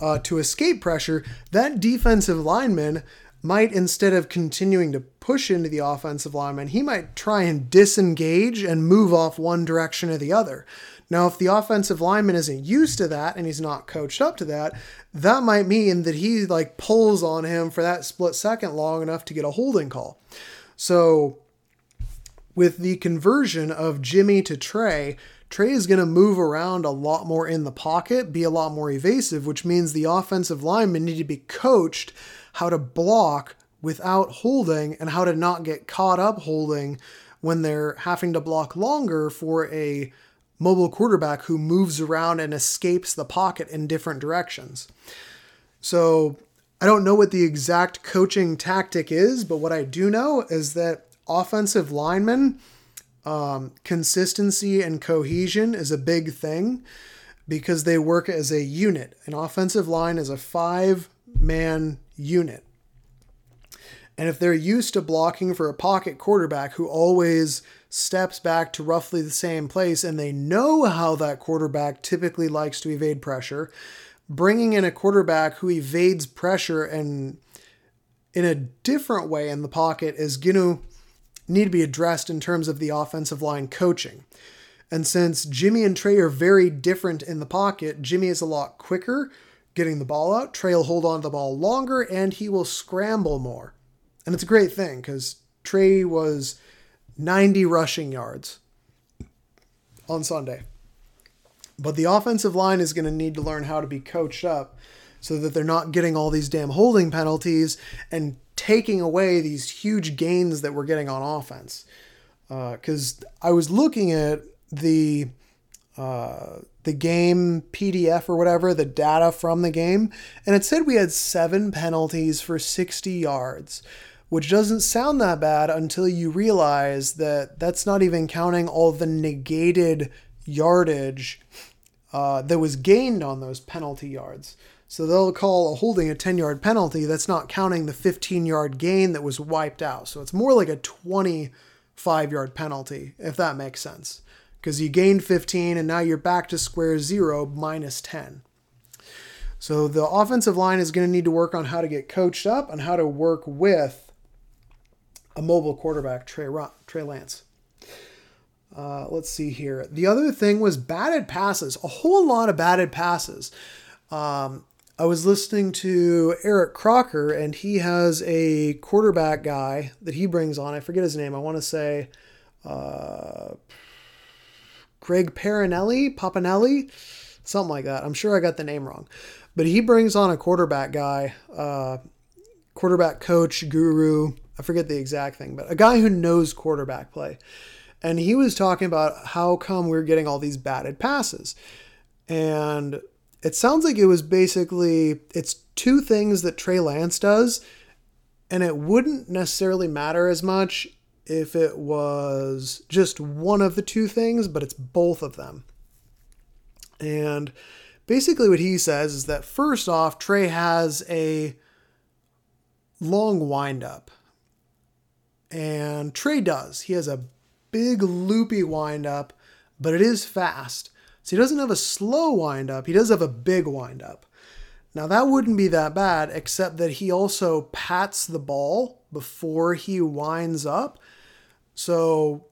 uh, to escape pressure, that defensive lineman might instead of continuing to push into the offensive lineman, he might try and disengage and move off one direction or the other. Now, if the offensive lineman isn't used to that and he's not coached up to that, that might mean that he like pulls on him for that split second long enough to get a holding call. So with the conversion of Jimmy to Trey, Trey is going to move around a lot more in the pocket, be a lot more evasive, which means the offensive linemen need to be coached how to block without holding and how to not get caught up holding when they're having to block longer for a mobile quarterback who moves around and escapes the pocket in different directions. So, I don't know what the exact coaching tactic is, but what I do know is that offensive linemen, um, consistency and cohesion is a big thing because they work as a unit. An offensive line is a five man unit. And if they're used to blocking for a pocket quarterback who always steps back to roughly the same place and they know how that quarterback typically likes to evade pressure, bringing in a quarterback who evades pressure and in a different way in the pocket is going to need to be addressed in terms of the offensive line coaching. And since Jimmy and Trey are very different in the pocket, Jimmy is a lot quicker getting the ball out. Trey will hold on to the ball longer and he will scramble more. And it's a great thing because Trey was 90 rushing yards on Sunday. But the offensive line is going to need to learn how to be coached up so that they're not getting all these damn holding penalties and taking away these huge gains that we're getting on offense. Because uh, I was looking at the uh, the game PDF or whatever, the data from the game, and it said we had seven penalties for 60 yards, which doesn't sound that bad until you realize that that's not even counting all the negated yardage uh, that was gained on those penalty yards. So they'll call a holding a 10 yard penalty. That's not counting the 15 yard gain that was wiped out. So it's more like a 25 yard penalty, if that makes sense. Because you gained 15 and now you're back to square zero minus 10. So the offensive line is going to need to work on how to get coached up and how to work with a mobile quarterback, Trey, Trey Lance. Uh, let's see here. The other thing was batted passes, a whole lot of batted passes. Um, I was listening to Eric Crocker, and he has a quarterback guy that he brings on. I forget his name. I want to say uh, Greg Parinelli, Papanelli, something like that. I'm sure I got the name wrong. But he brings on a quarterback guy, uh, quarterback coach, guru. I forget the exact thing, but a guy who knows quarterback play and he was talking about how come we're getting all these batted passes. And it sounds like it was basically it's two things that Trey Lance does, and it wouldn't necessarily matter as much if it was just one of the two things, but it's both of them. And basically, what he says is that first off, Trey has a long windup. And Trey does. He has a big loopy windup, but it is fast. So he doesn't have a slow windup, he does have a big windup. Now that wouldn't be that bad, except that he also pats the ball before he winds up. So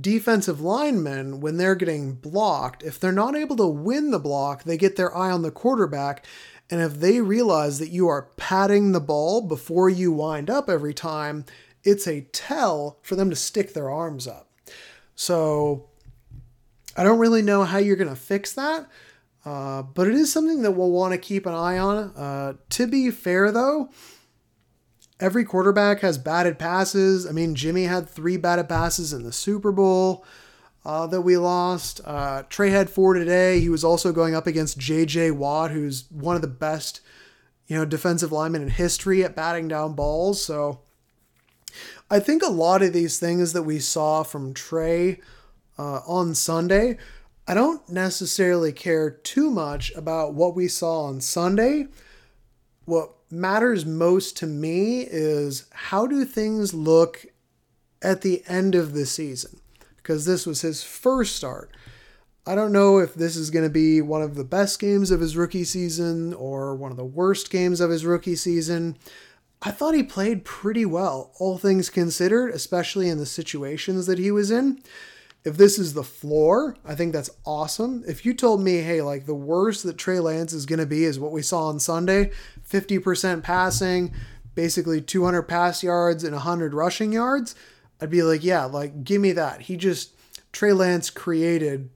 defensive linemen, when they're getting blocked, if they're not able to win the block, they get their eye on the quarterback. And if they realize that you are patting the ball before you wind up every time, it's a tell for them to stick their arms up. So I don't really know how you're going to fix that, uh, but it is something that we'll want to keep an eye on. Uh, to be fair, though, every quarterback has batted passes. I mean, Jimmy had three batted passes in the Super Bowl. Uh, that we lost. Uh, Trey had four today. He was also going up against J.J. Watt, who's one of the best, you know, defensive linemen in history at batting down balls. So I think a lot of these things that we saw from Trey uh, on Sunday, I don't necessarily care too much about what we saw on Sunday. What matters most to me is how do things look at the end of the season? Because this was his first start. I don't know if this is going to be one of the best games of his rookie season or one of the worst games of his rookie season. I thought he played pretty well, all things considered, especially in the situations that he was in. If this is the floor, I think that's awesome. If you told me, hey, like the worst that Trey Lance is going to be is what we saw on Sunday 50% passing, basically 200 pass yards and 100 rushing yards, I'd be like, yeah, like give me that. He just, Trey Lance created,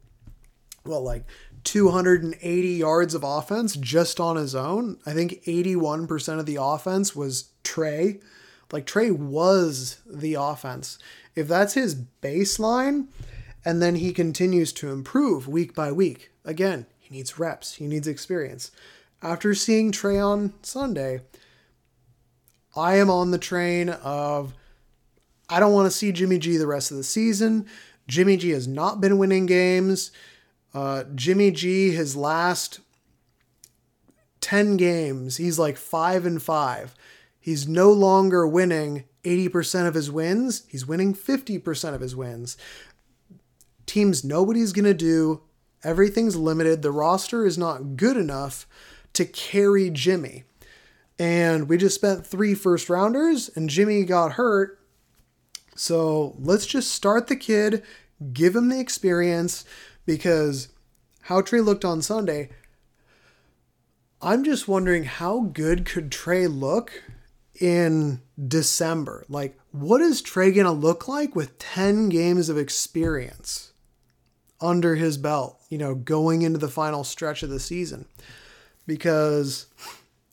well, like 280 yards of offense just on his own. I think 81% of the offense was Trey. Like Trey was the offense. If that's his baseline, and then he continues to improve week by week, again, he needs reps, he needs experience. After seeing Trey on Sunday, I am on the train of I don't want to see Jimmy G the rest of the season. Jimmy G has not been winning games. Uh, Jimmy G, his last 10 games, he's like 5 and 5. He's no longer winning 80% of his wins, he's winning 50% of his wins. Teams nobody's going to do. Everything's limited. The roster is not good enough to carry Jimmy. And we just spent three first rounders, and Jimmy got hurt. So let's just start the kid, give him the experience, because how Trey looked on Sunday, I'm just wondering how good could Trey look in December. Like, what is Trey going to look like with 10 games of experience under his belt, you know, going into the final stretch of the season. Because,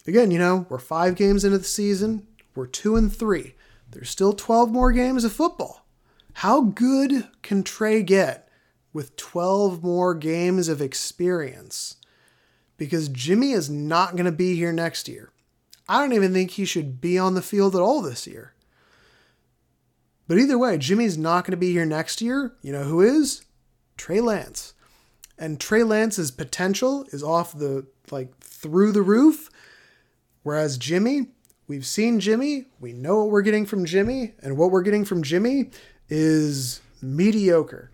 again, you know, we're five games into the season, we're two and three. There's still 12 more games of football. How good can Trey get with 12 more games of experience? Because Jimmy is not going to be here next year. I don't even think he should be on the field at all this year. But either way, Jimmy's not going to be here next year. You know who is? Trey Lance. And Trey Lance's potential is off the like through the roof. Whereas Jimmy, we've seen Jimmy, we know what we're getting from Jimmy, and what we're getting from Jimmy is mediocre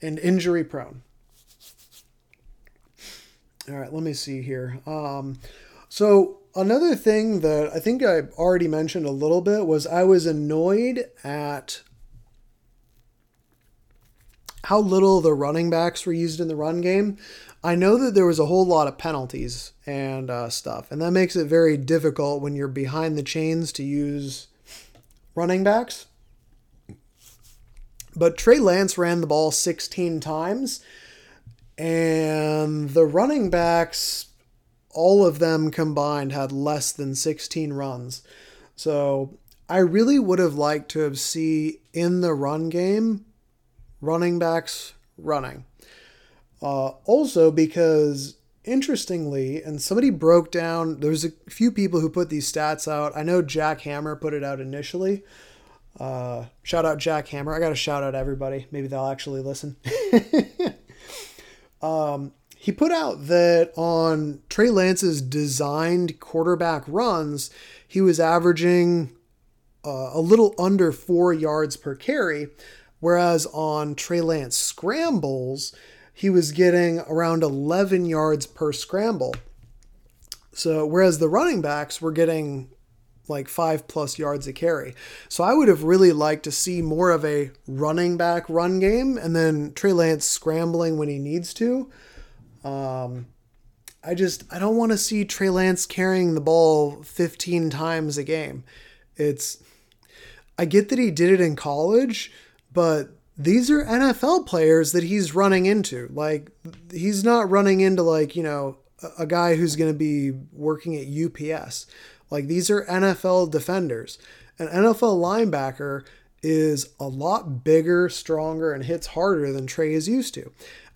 and injury prone. All right, let me see here. Um, so another thing that I think I already mentioned a little bit was I was annoyed at how little the running backs were used in the run game. I know that there was a whole lot of penalties and uh, stuff, and that makes it very difficult when you're behind the chains to use running backs. But Trey Lance ran the ball 16 times, and the running backs all of them combined had less than 16 runs. So I really would have liked to have see in the run game running backs running. Uh, also because interestingly, and somebody broke down, there's a few people who put these stats out. I know Jack Hammer put it out initially. Uh, shout out Jack Hammer. I got to shout out everybody. Maybe they'll actually listen. um, he put out that on Trey Lance's designed quarterback runs, he was averaging uh, a little under four yards per carry, whereas on Trey Lance scrambles, he was getting around 11 yards per scramble. So, whereas the running backs were getting like five plus yards a carry. So I would have really liked to see more of a running back run game and then Trey Lance scrambling when he needs to. Um, I just I don't want to see Trey Lance carrying the ball 15 times a game. It's I get that he did it in college, but these are NFL players that he's running into. Like he's not running into like, you know, a guy who's going to be working at UPS. Like these are NFL defenders. An NFL linebacker is a lot bigger, stronger, and hits harder than Trey is used to.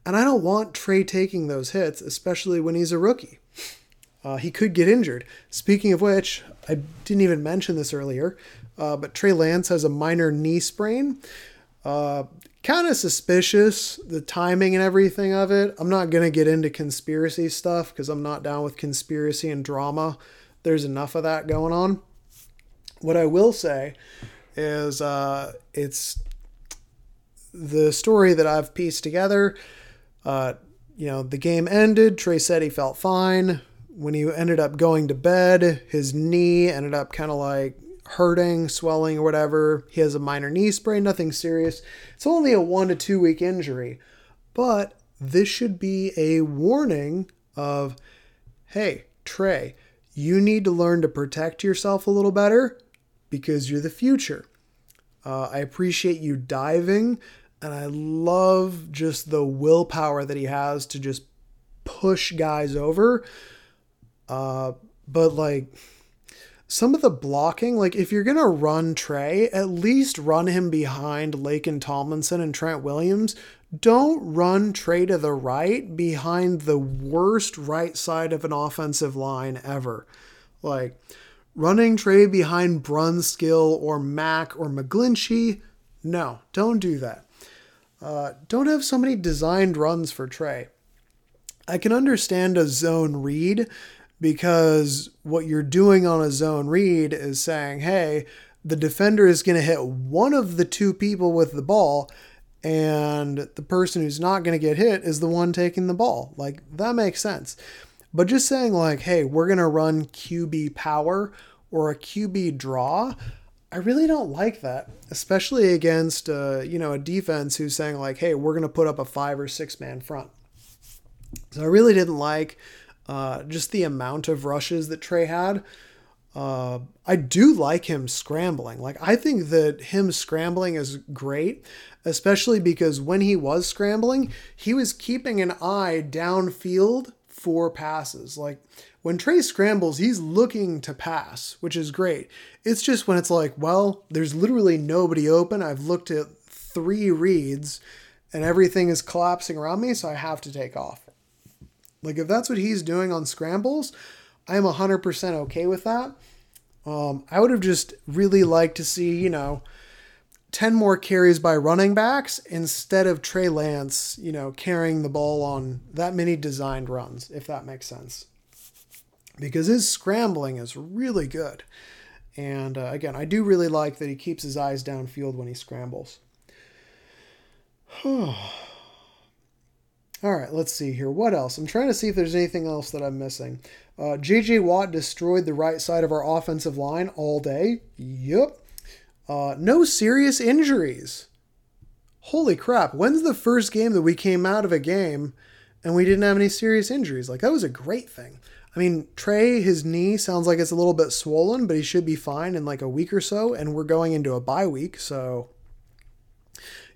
And I don't want Trey taking those hits, especially when he's a rookie. Uh, he could get injured. Speaking of which, I didn't even mention this earlier, uh, but Trey Lance has a minor knee sprain. Uh, kind of suspicious, the timing and everything of it. I'm not going to get into conspiracy stuff because I'm not down with conspiracy and drama. There's enough of that going on. What I will say is uh, it's the story that I've pieced together uh, you know, the game ended. Trey said he felt fine. When he ended up going to bed, his knee ended up kind of like hurting, swelling, or whatever. He has a minor knee sprain, nothing serious. It's only a one to two week injury. But this should be a warning of hey, Trey, you need to learn to protect yourself a little better because you're the future. Uh, I appreciate you diving and I love just the willpower that he has to just push guys over. Uh, but like some of the blocking, like if you're gonna run Trey, at least run him behind Laken Tomlinson and Trent Williams. Don't run Trey to the right behind the worst right side of an offensive line ever. Like running Trey behind Brunskill or Mack or McGlinchey. No, don't do that. Uh, don't have so many designed runs for Trey. I can understand a zone read because what you're doing on a zone read is saying, hey, the defender is going to hit one of the two people with the ball, and the person who's not going to get hit is the one taking the ball. Like, that makes sense. But just saying, like, hey, we're going to run QB power or a QB draw, I really don't like that, especially against uh, you know a defense who's saying like, "Hey, we're going to put up a five or six man front." So I really didn't like uh, just the amount of rushes that Trey had. Uh, I do like him scrambling. Like, I think that him scrambling is great, especially because when he was scrambling, he was keeping an eye downfield for passes. Like, when Trey scrambles, he's looking to pass, which is great. It's just when it's like, well, there's literally nobody open. I've looked at three reads and everything is collapsing around me, so I have to take off. Like, if that's what he's doing on scrambles, I'm 100% okay with that. Um, I would have just really liked to see, you know, 10 more carries by running backs instead of Trey Lance, you know, carrying the ball on that many designed runs, if that makes sense. Because his scrambling is really good. And uh, again, I do really like that he keeps his eyes downfield when he scrambles. All right, let's see here. What else? I'm trying to see if there's anything else that I'm missing. Uh, JJ Watt destroyed the right side of our offensive line all day. Yep. Uh, no serious injuries. Holy crap. When's the first game that we came out of a game and we didn't have any serious injuries? Like, that was a great thing. I mean, Trey, his knee sounds like it's a little bit swollen, but he should be fine in like a week or so. And we're going into a bye week. So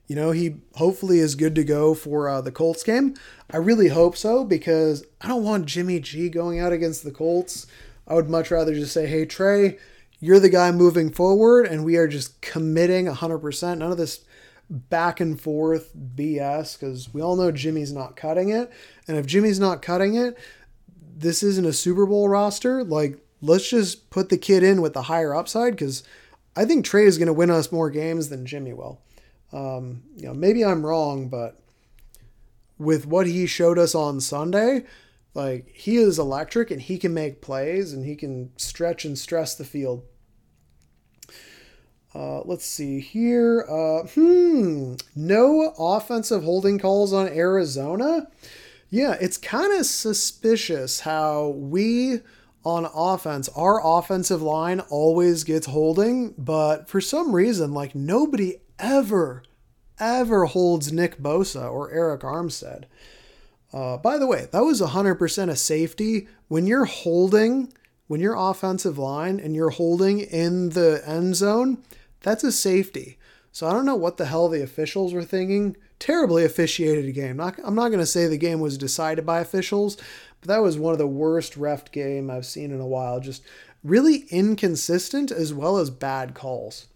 you know, he hopefully is good to go for uh, the Colts game. I really hope so because I don't want Jimmy G going out against the Colts. I would much rather just say, hey, Trey, you're the guy moving forward, and we are just committing 100%. None of this back and forth BS because we all know Jimmy's not cutting it. And if Jimmy's not cutting it, this isn't a Super Bowl roster. Like, let's just put the kid in with the higher upside because I think Trey is going to win us more games than Jimmy will. Um, you know, maybe I'm wrong, but with what he showed us on Sunday, like he is electric and he can make plays and he can stretch and stress the field. Uh, let's see here. Uh, hmm, no offensive holding calls on Arizona. Yeah, it's kind of suspicious how we on offense, our offensive line always gets holding, but for some reason, like nobody ever, ever holds Nick Bosa or Arik Armstead. Uh, by the way, that was 100% a safety. When you're holding, when you're offensive line and you're holding in the end zone, that's a safety. So I don't know what the hell the officials were thinking. Terribly officiated game. Not, I'm not going to say the game was decided by officials, but that was one of the worst ref game I've seen in a while. Just really inconsistent as well as bad calls.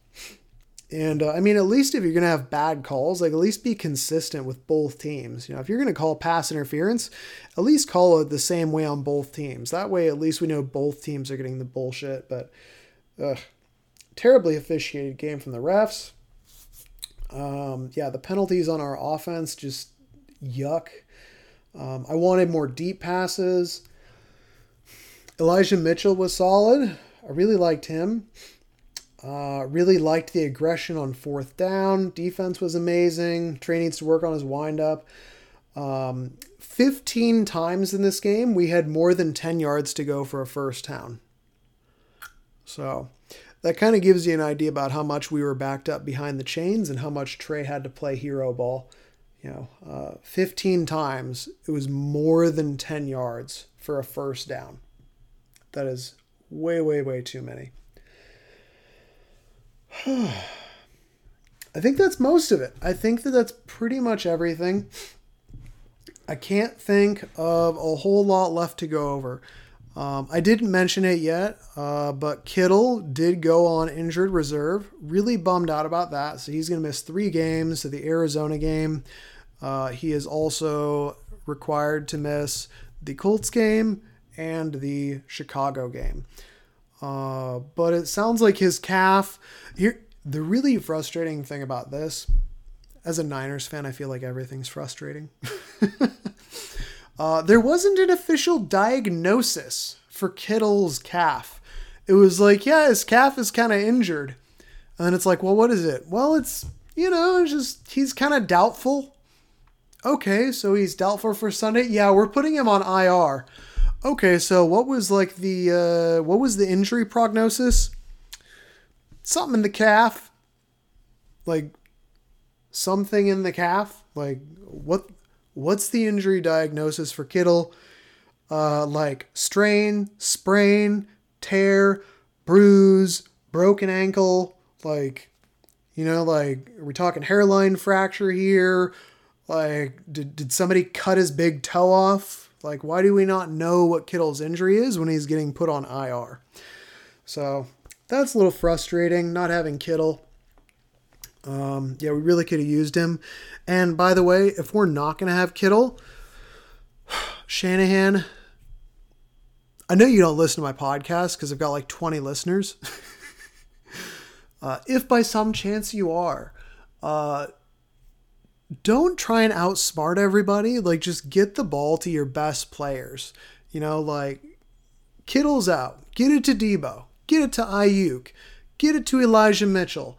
And uh, I mean, at least if you're going to have bad calls, like at least be consistent with both teams. You know, if you're going to call pass interference, at least call it the same way on both teams. That way, at least we know both teams are getting the bullshit. But, ugh, terribly officiated game from the refs. Um, yeah, the penalties on our offense just yuck. Um, I wanted more deep passes. Elijah Mitchell was solid. I really liked him. Uh, really liked the aggression on fourth down. Defense was amazing. Trey needs to work on his windup. Um, 15 times in this game, we had more than 10 yards to go for a first down. So that kind of gives you an idea about how much we were backed up behind the chains and how much Trey had to play hero ball. You know, uh, 15 times, it was more than 10 yards for a first down. That is way, way, way too many. I think that's most of it. I think that that's pretty much everything. I can't think of a whole lot left to go over. Um, I didn't mention it yet, uh, but Kittle did go on injured reserve. Really bummed out about that. So he's going to miss three games to the Arizona game. Uh, he is also required to miss the Colts game and the Chicago game. Uh, but it sounds like his calf. Here, the really frustrating thing about this, as a Niners fan, I feel like everything's frustrating. uh, there wasn't an official diagnosis for Kittle's calf. It was like, yeah, his calf is kind of injured. And then it's like, well, what is it? Well, it's, you know, it's just, he's kind of doubtful. Okay, so he's doubtful for Sunday. Yeah, we're putting him on IR. Okay, so what was like the uh, what was the injury prognosis? Something in the calf, like something in the calf. Like what? What's the injury diagnosis for Kittle? Uh, like strain, sprain, tear, bruise, broken ankle, like, you know, like, are we talking hairline fracture here? Like, did, did somebody cut his big toe off? Like, why do we not know what Kittle's injury is when he's getting put on IR? So that's a little frustrating not having Kittle. Um, yeah, we really could have used him. And by the way, if we're not going to have Kittle, Shanahan, I know you don't listen to my podcast because I've got like 20 listeners. uh, if by some chance you are, uh, don't try and outsmart everybody. Like, just get the ball to your best players. You know, like Kittle's out. Get it to Deebo. Get it to Aiyuk. Get it to Elijah Mitchell.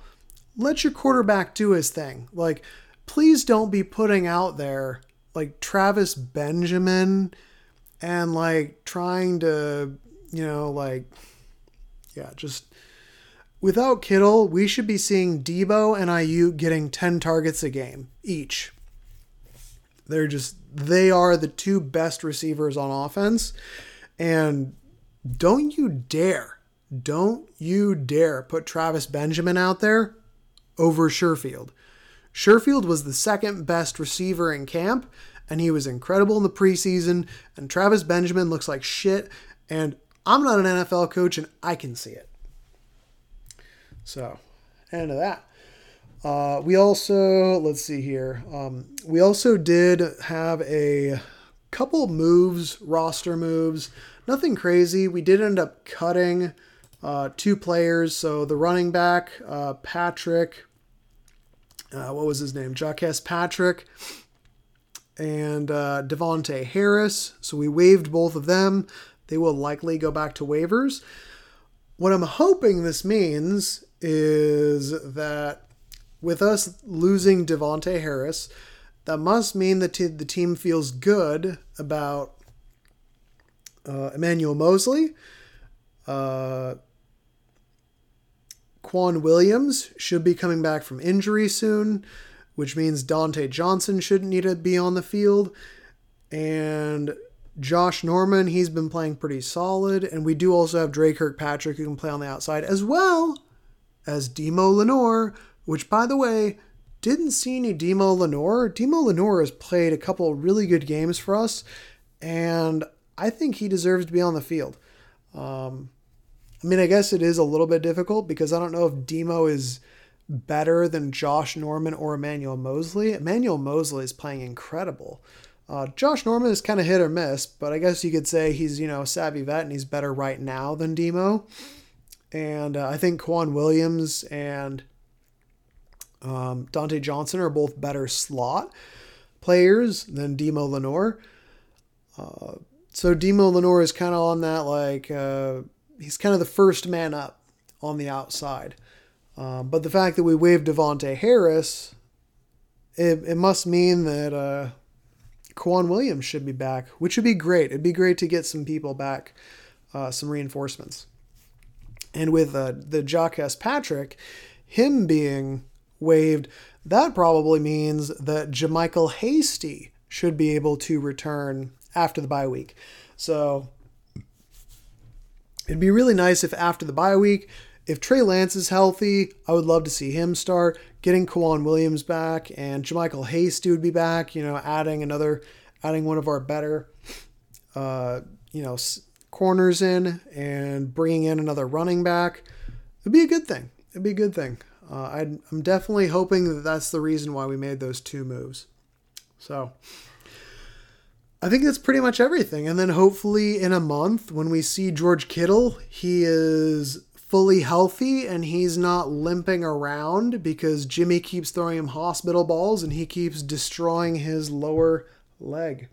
Let your quarterback do his thing. Like, please don't be putting out there like Travis Benjamin and like trying to, you know, like, yeah, just without Kittle, we should be seeing Deebo and Aiyuk getting 10 targets a game each. They're just, they are the two best receivers on offense. And don't you dare, don't you dare put Travis Benjamin out there over Sherfield. Sherfield was the second best receiver in camp, and he was incredible in the preseason. And Travis Benjamin looks like shit. And I'm not an NFL coach, and I can see it. So, end of that. Uh, we also, let's see here. Um, we also did have a couple moves, roster moves. Nothing crazy. We did end up cutting uh, two players. So the running back, uh, Patrick, uh, what was his name? Jacques Patrick and uh, Davontae Harris. So we waived both of them. They will likely go back to waivers. What I'm hoping this means is that with us losing Davontae Harris, that must mean that the team feels good about uh, Emmanuel Moseley. Uh, K'Waun Williams should be coming back from injury soon, which means Dontae Johnson shouldn't need to be on the field. And Josh Norman, he's been playing pretty solid. And we do also have Dre Kirkpatrick who can play on the outside, as well as Demo Lenoir, which, by the way, didn't see any Demo Lenoir. Demo Lenoir has played a couple really good games for us, and I think he deserves to be on the field. Um, I mean, I guess it is a little bit difficult because I don't know if Demo is better than Josh Norman or Emmanuel Moseley. Emmanuel Moseley is playing incredible. Uh, Josh Norman is kind of hit or miss, but I guess you could say he's, you know, a savvy vet and he's better right now than Demo. And uh, I think K'Waun Williams and um, Dontae Johnson are both better slot players than Demo Lenoir. Uh, so Demo Lenoir is kind of on that like uh, he's kind of the first man up on the outside. Um, but the fact that we waived Davontae Harris, it, it must mean that uh, K'Waun Williams should be back, which would be great. It'd be great to get some people back, uh, some reinforcements. And with uh, the Jacques Patrick, him being waived, that probably means that JaMycal Hasty should be able to return after the bye week. So It'd be really nice if after the bye week, if Trey Lance is healthy, I would love to see him start. Getting K'Waun Williams back and JaMycal Hasty would be back. You know, adding another, adding one of our better, uh, you know, corners in and bringing in another running back. It'd be a good thing. It'd be a good thing. Uh, i am definitely hoping that that's the reason why we made those two moves. So, I think that's pretty much everything. And then hopefully in a month, when we see George Kittle, he is fully healthy and he's not limping around because Jimmy keeps throwing him hospital balls and he keeps destroying his lower leg.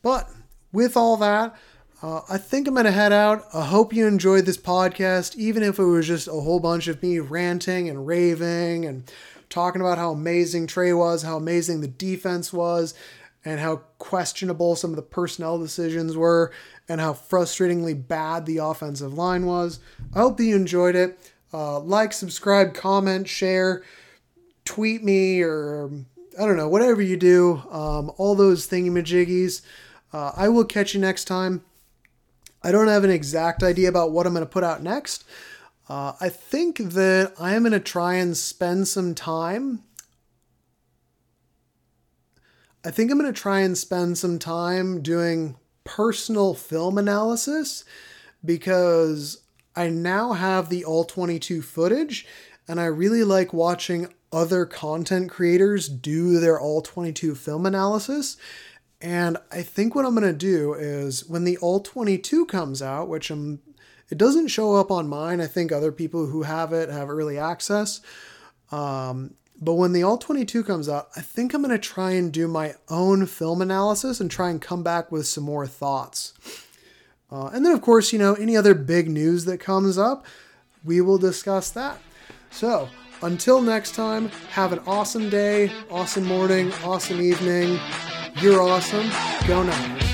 But with all that, uh, I think I'm going to head out. I hope you enjoyed this podcast, even if it was just a whole bunch of me ranting and raving and talking about how amazing Trey was, how amazing the defense was, and how questionable some of the personnel decisions were and how frustratingly bad the offensive line was. I hope that you enjoyed it. Uh, like, subscribe, comment, share, tweet me, or I don't know, whatever you do. Um, all those thingamajiggies. Uh, I will catch you next time. I don't have an exact idea about what I'm going to put out next. Uh, I think that I am going to try and spend some time. I think I'm going to try and spend some time doing personal film analysis because I now have the all 22 footage and I really like watching other content creators do their all 22 film analysis. And I think what I'm going to do is when the all 22 comes out, which I'm it doesn't show up on mine. I think other people who have it have early access. Um, but when the All 22 comes out, I think I'm going to try and do my own film analysis and try and come back with some more thoughts. Uh, and then, of course, you know, any other big news that comes up, we will discuss that. So, until next time, have an awesome day, awesome morning, awesome evening. You're awesome. Go Niners.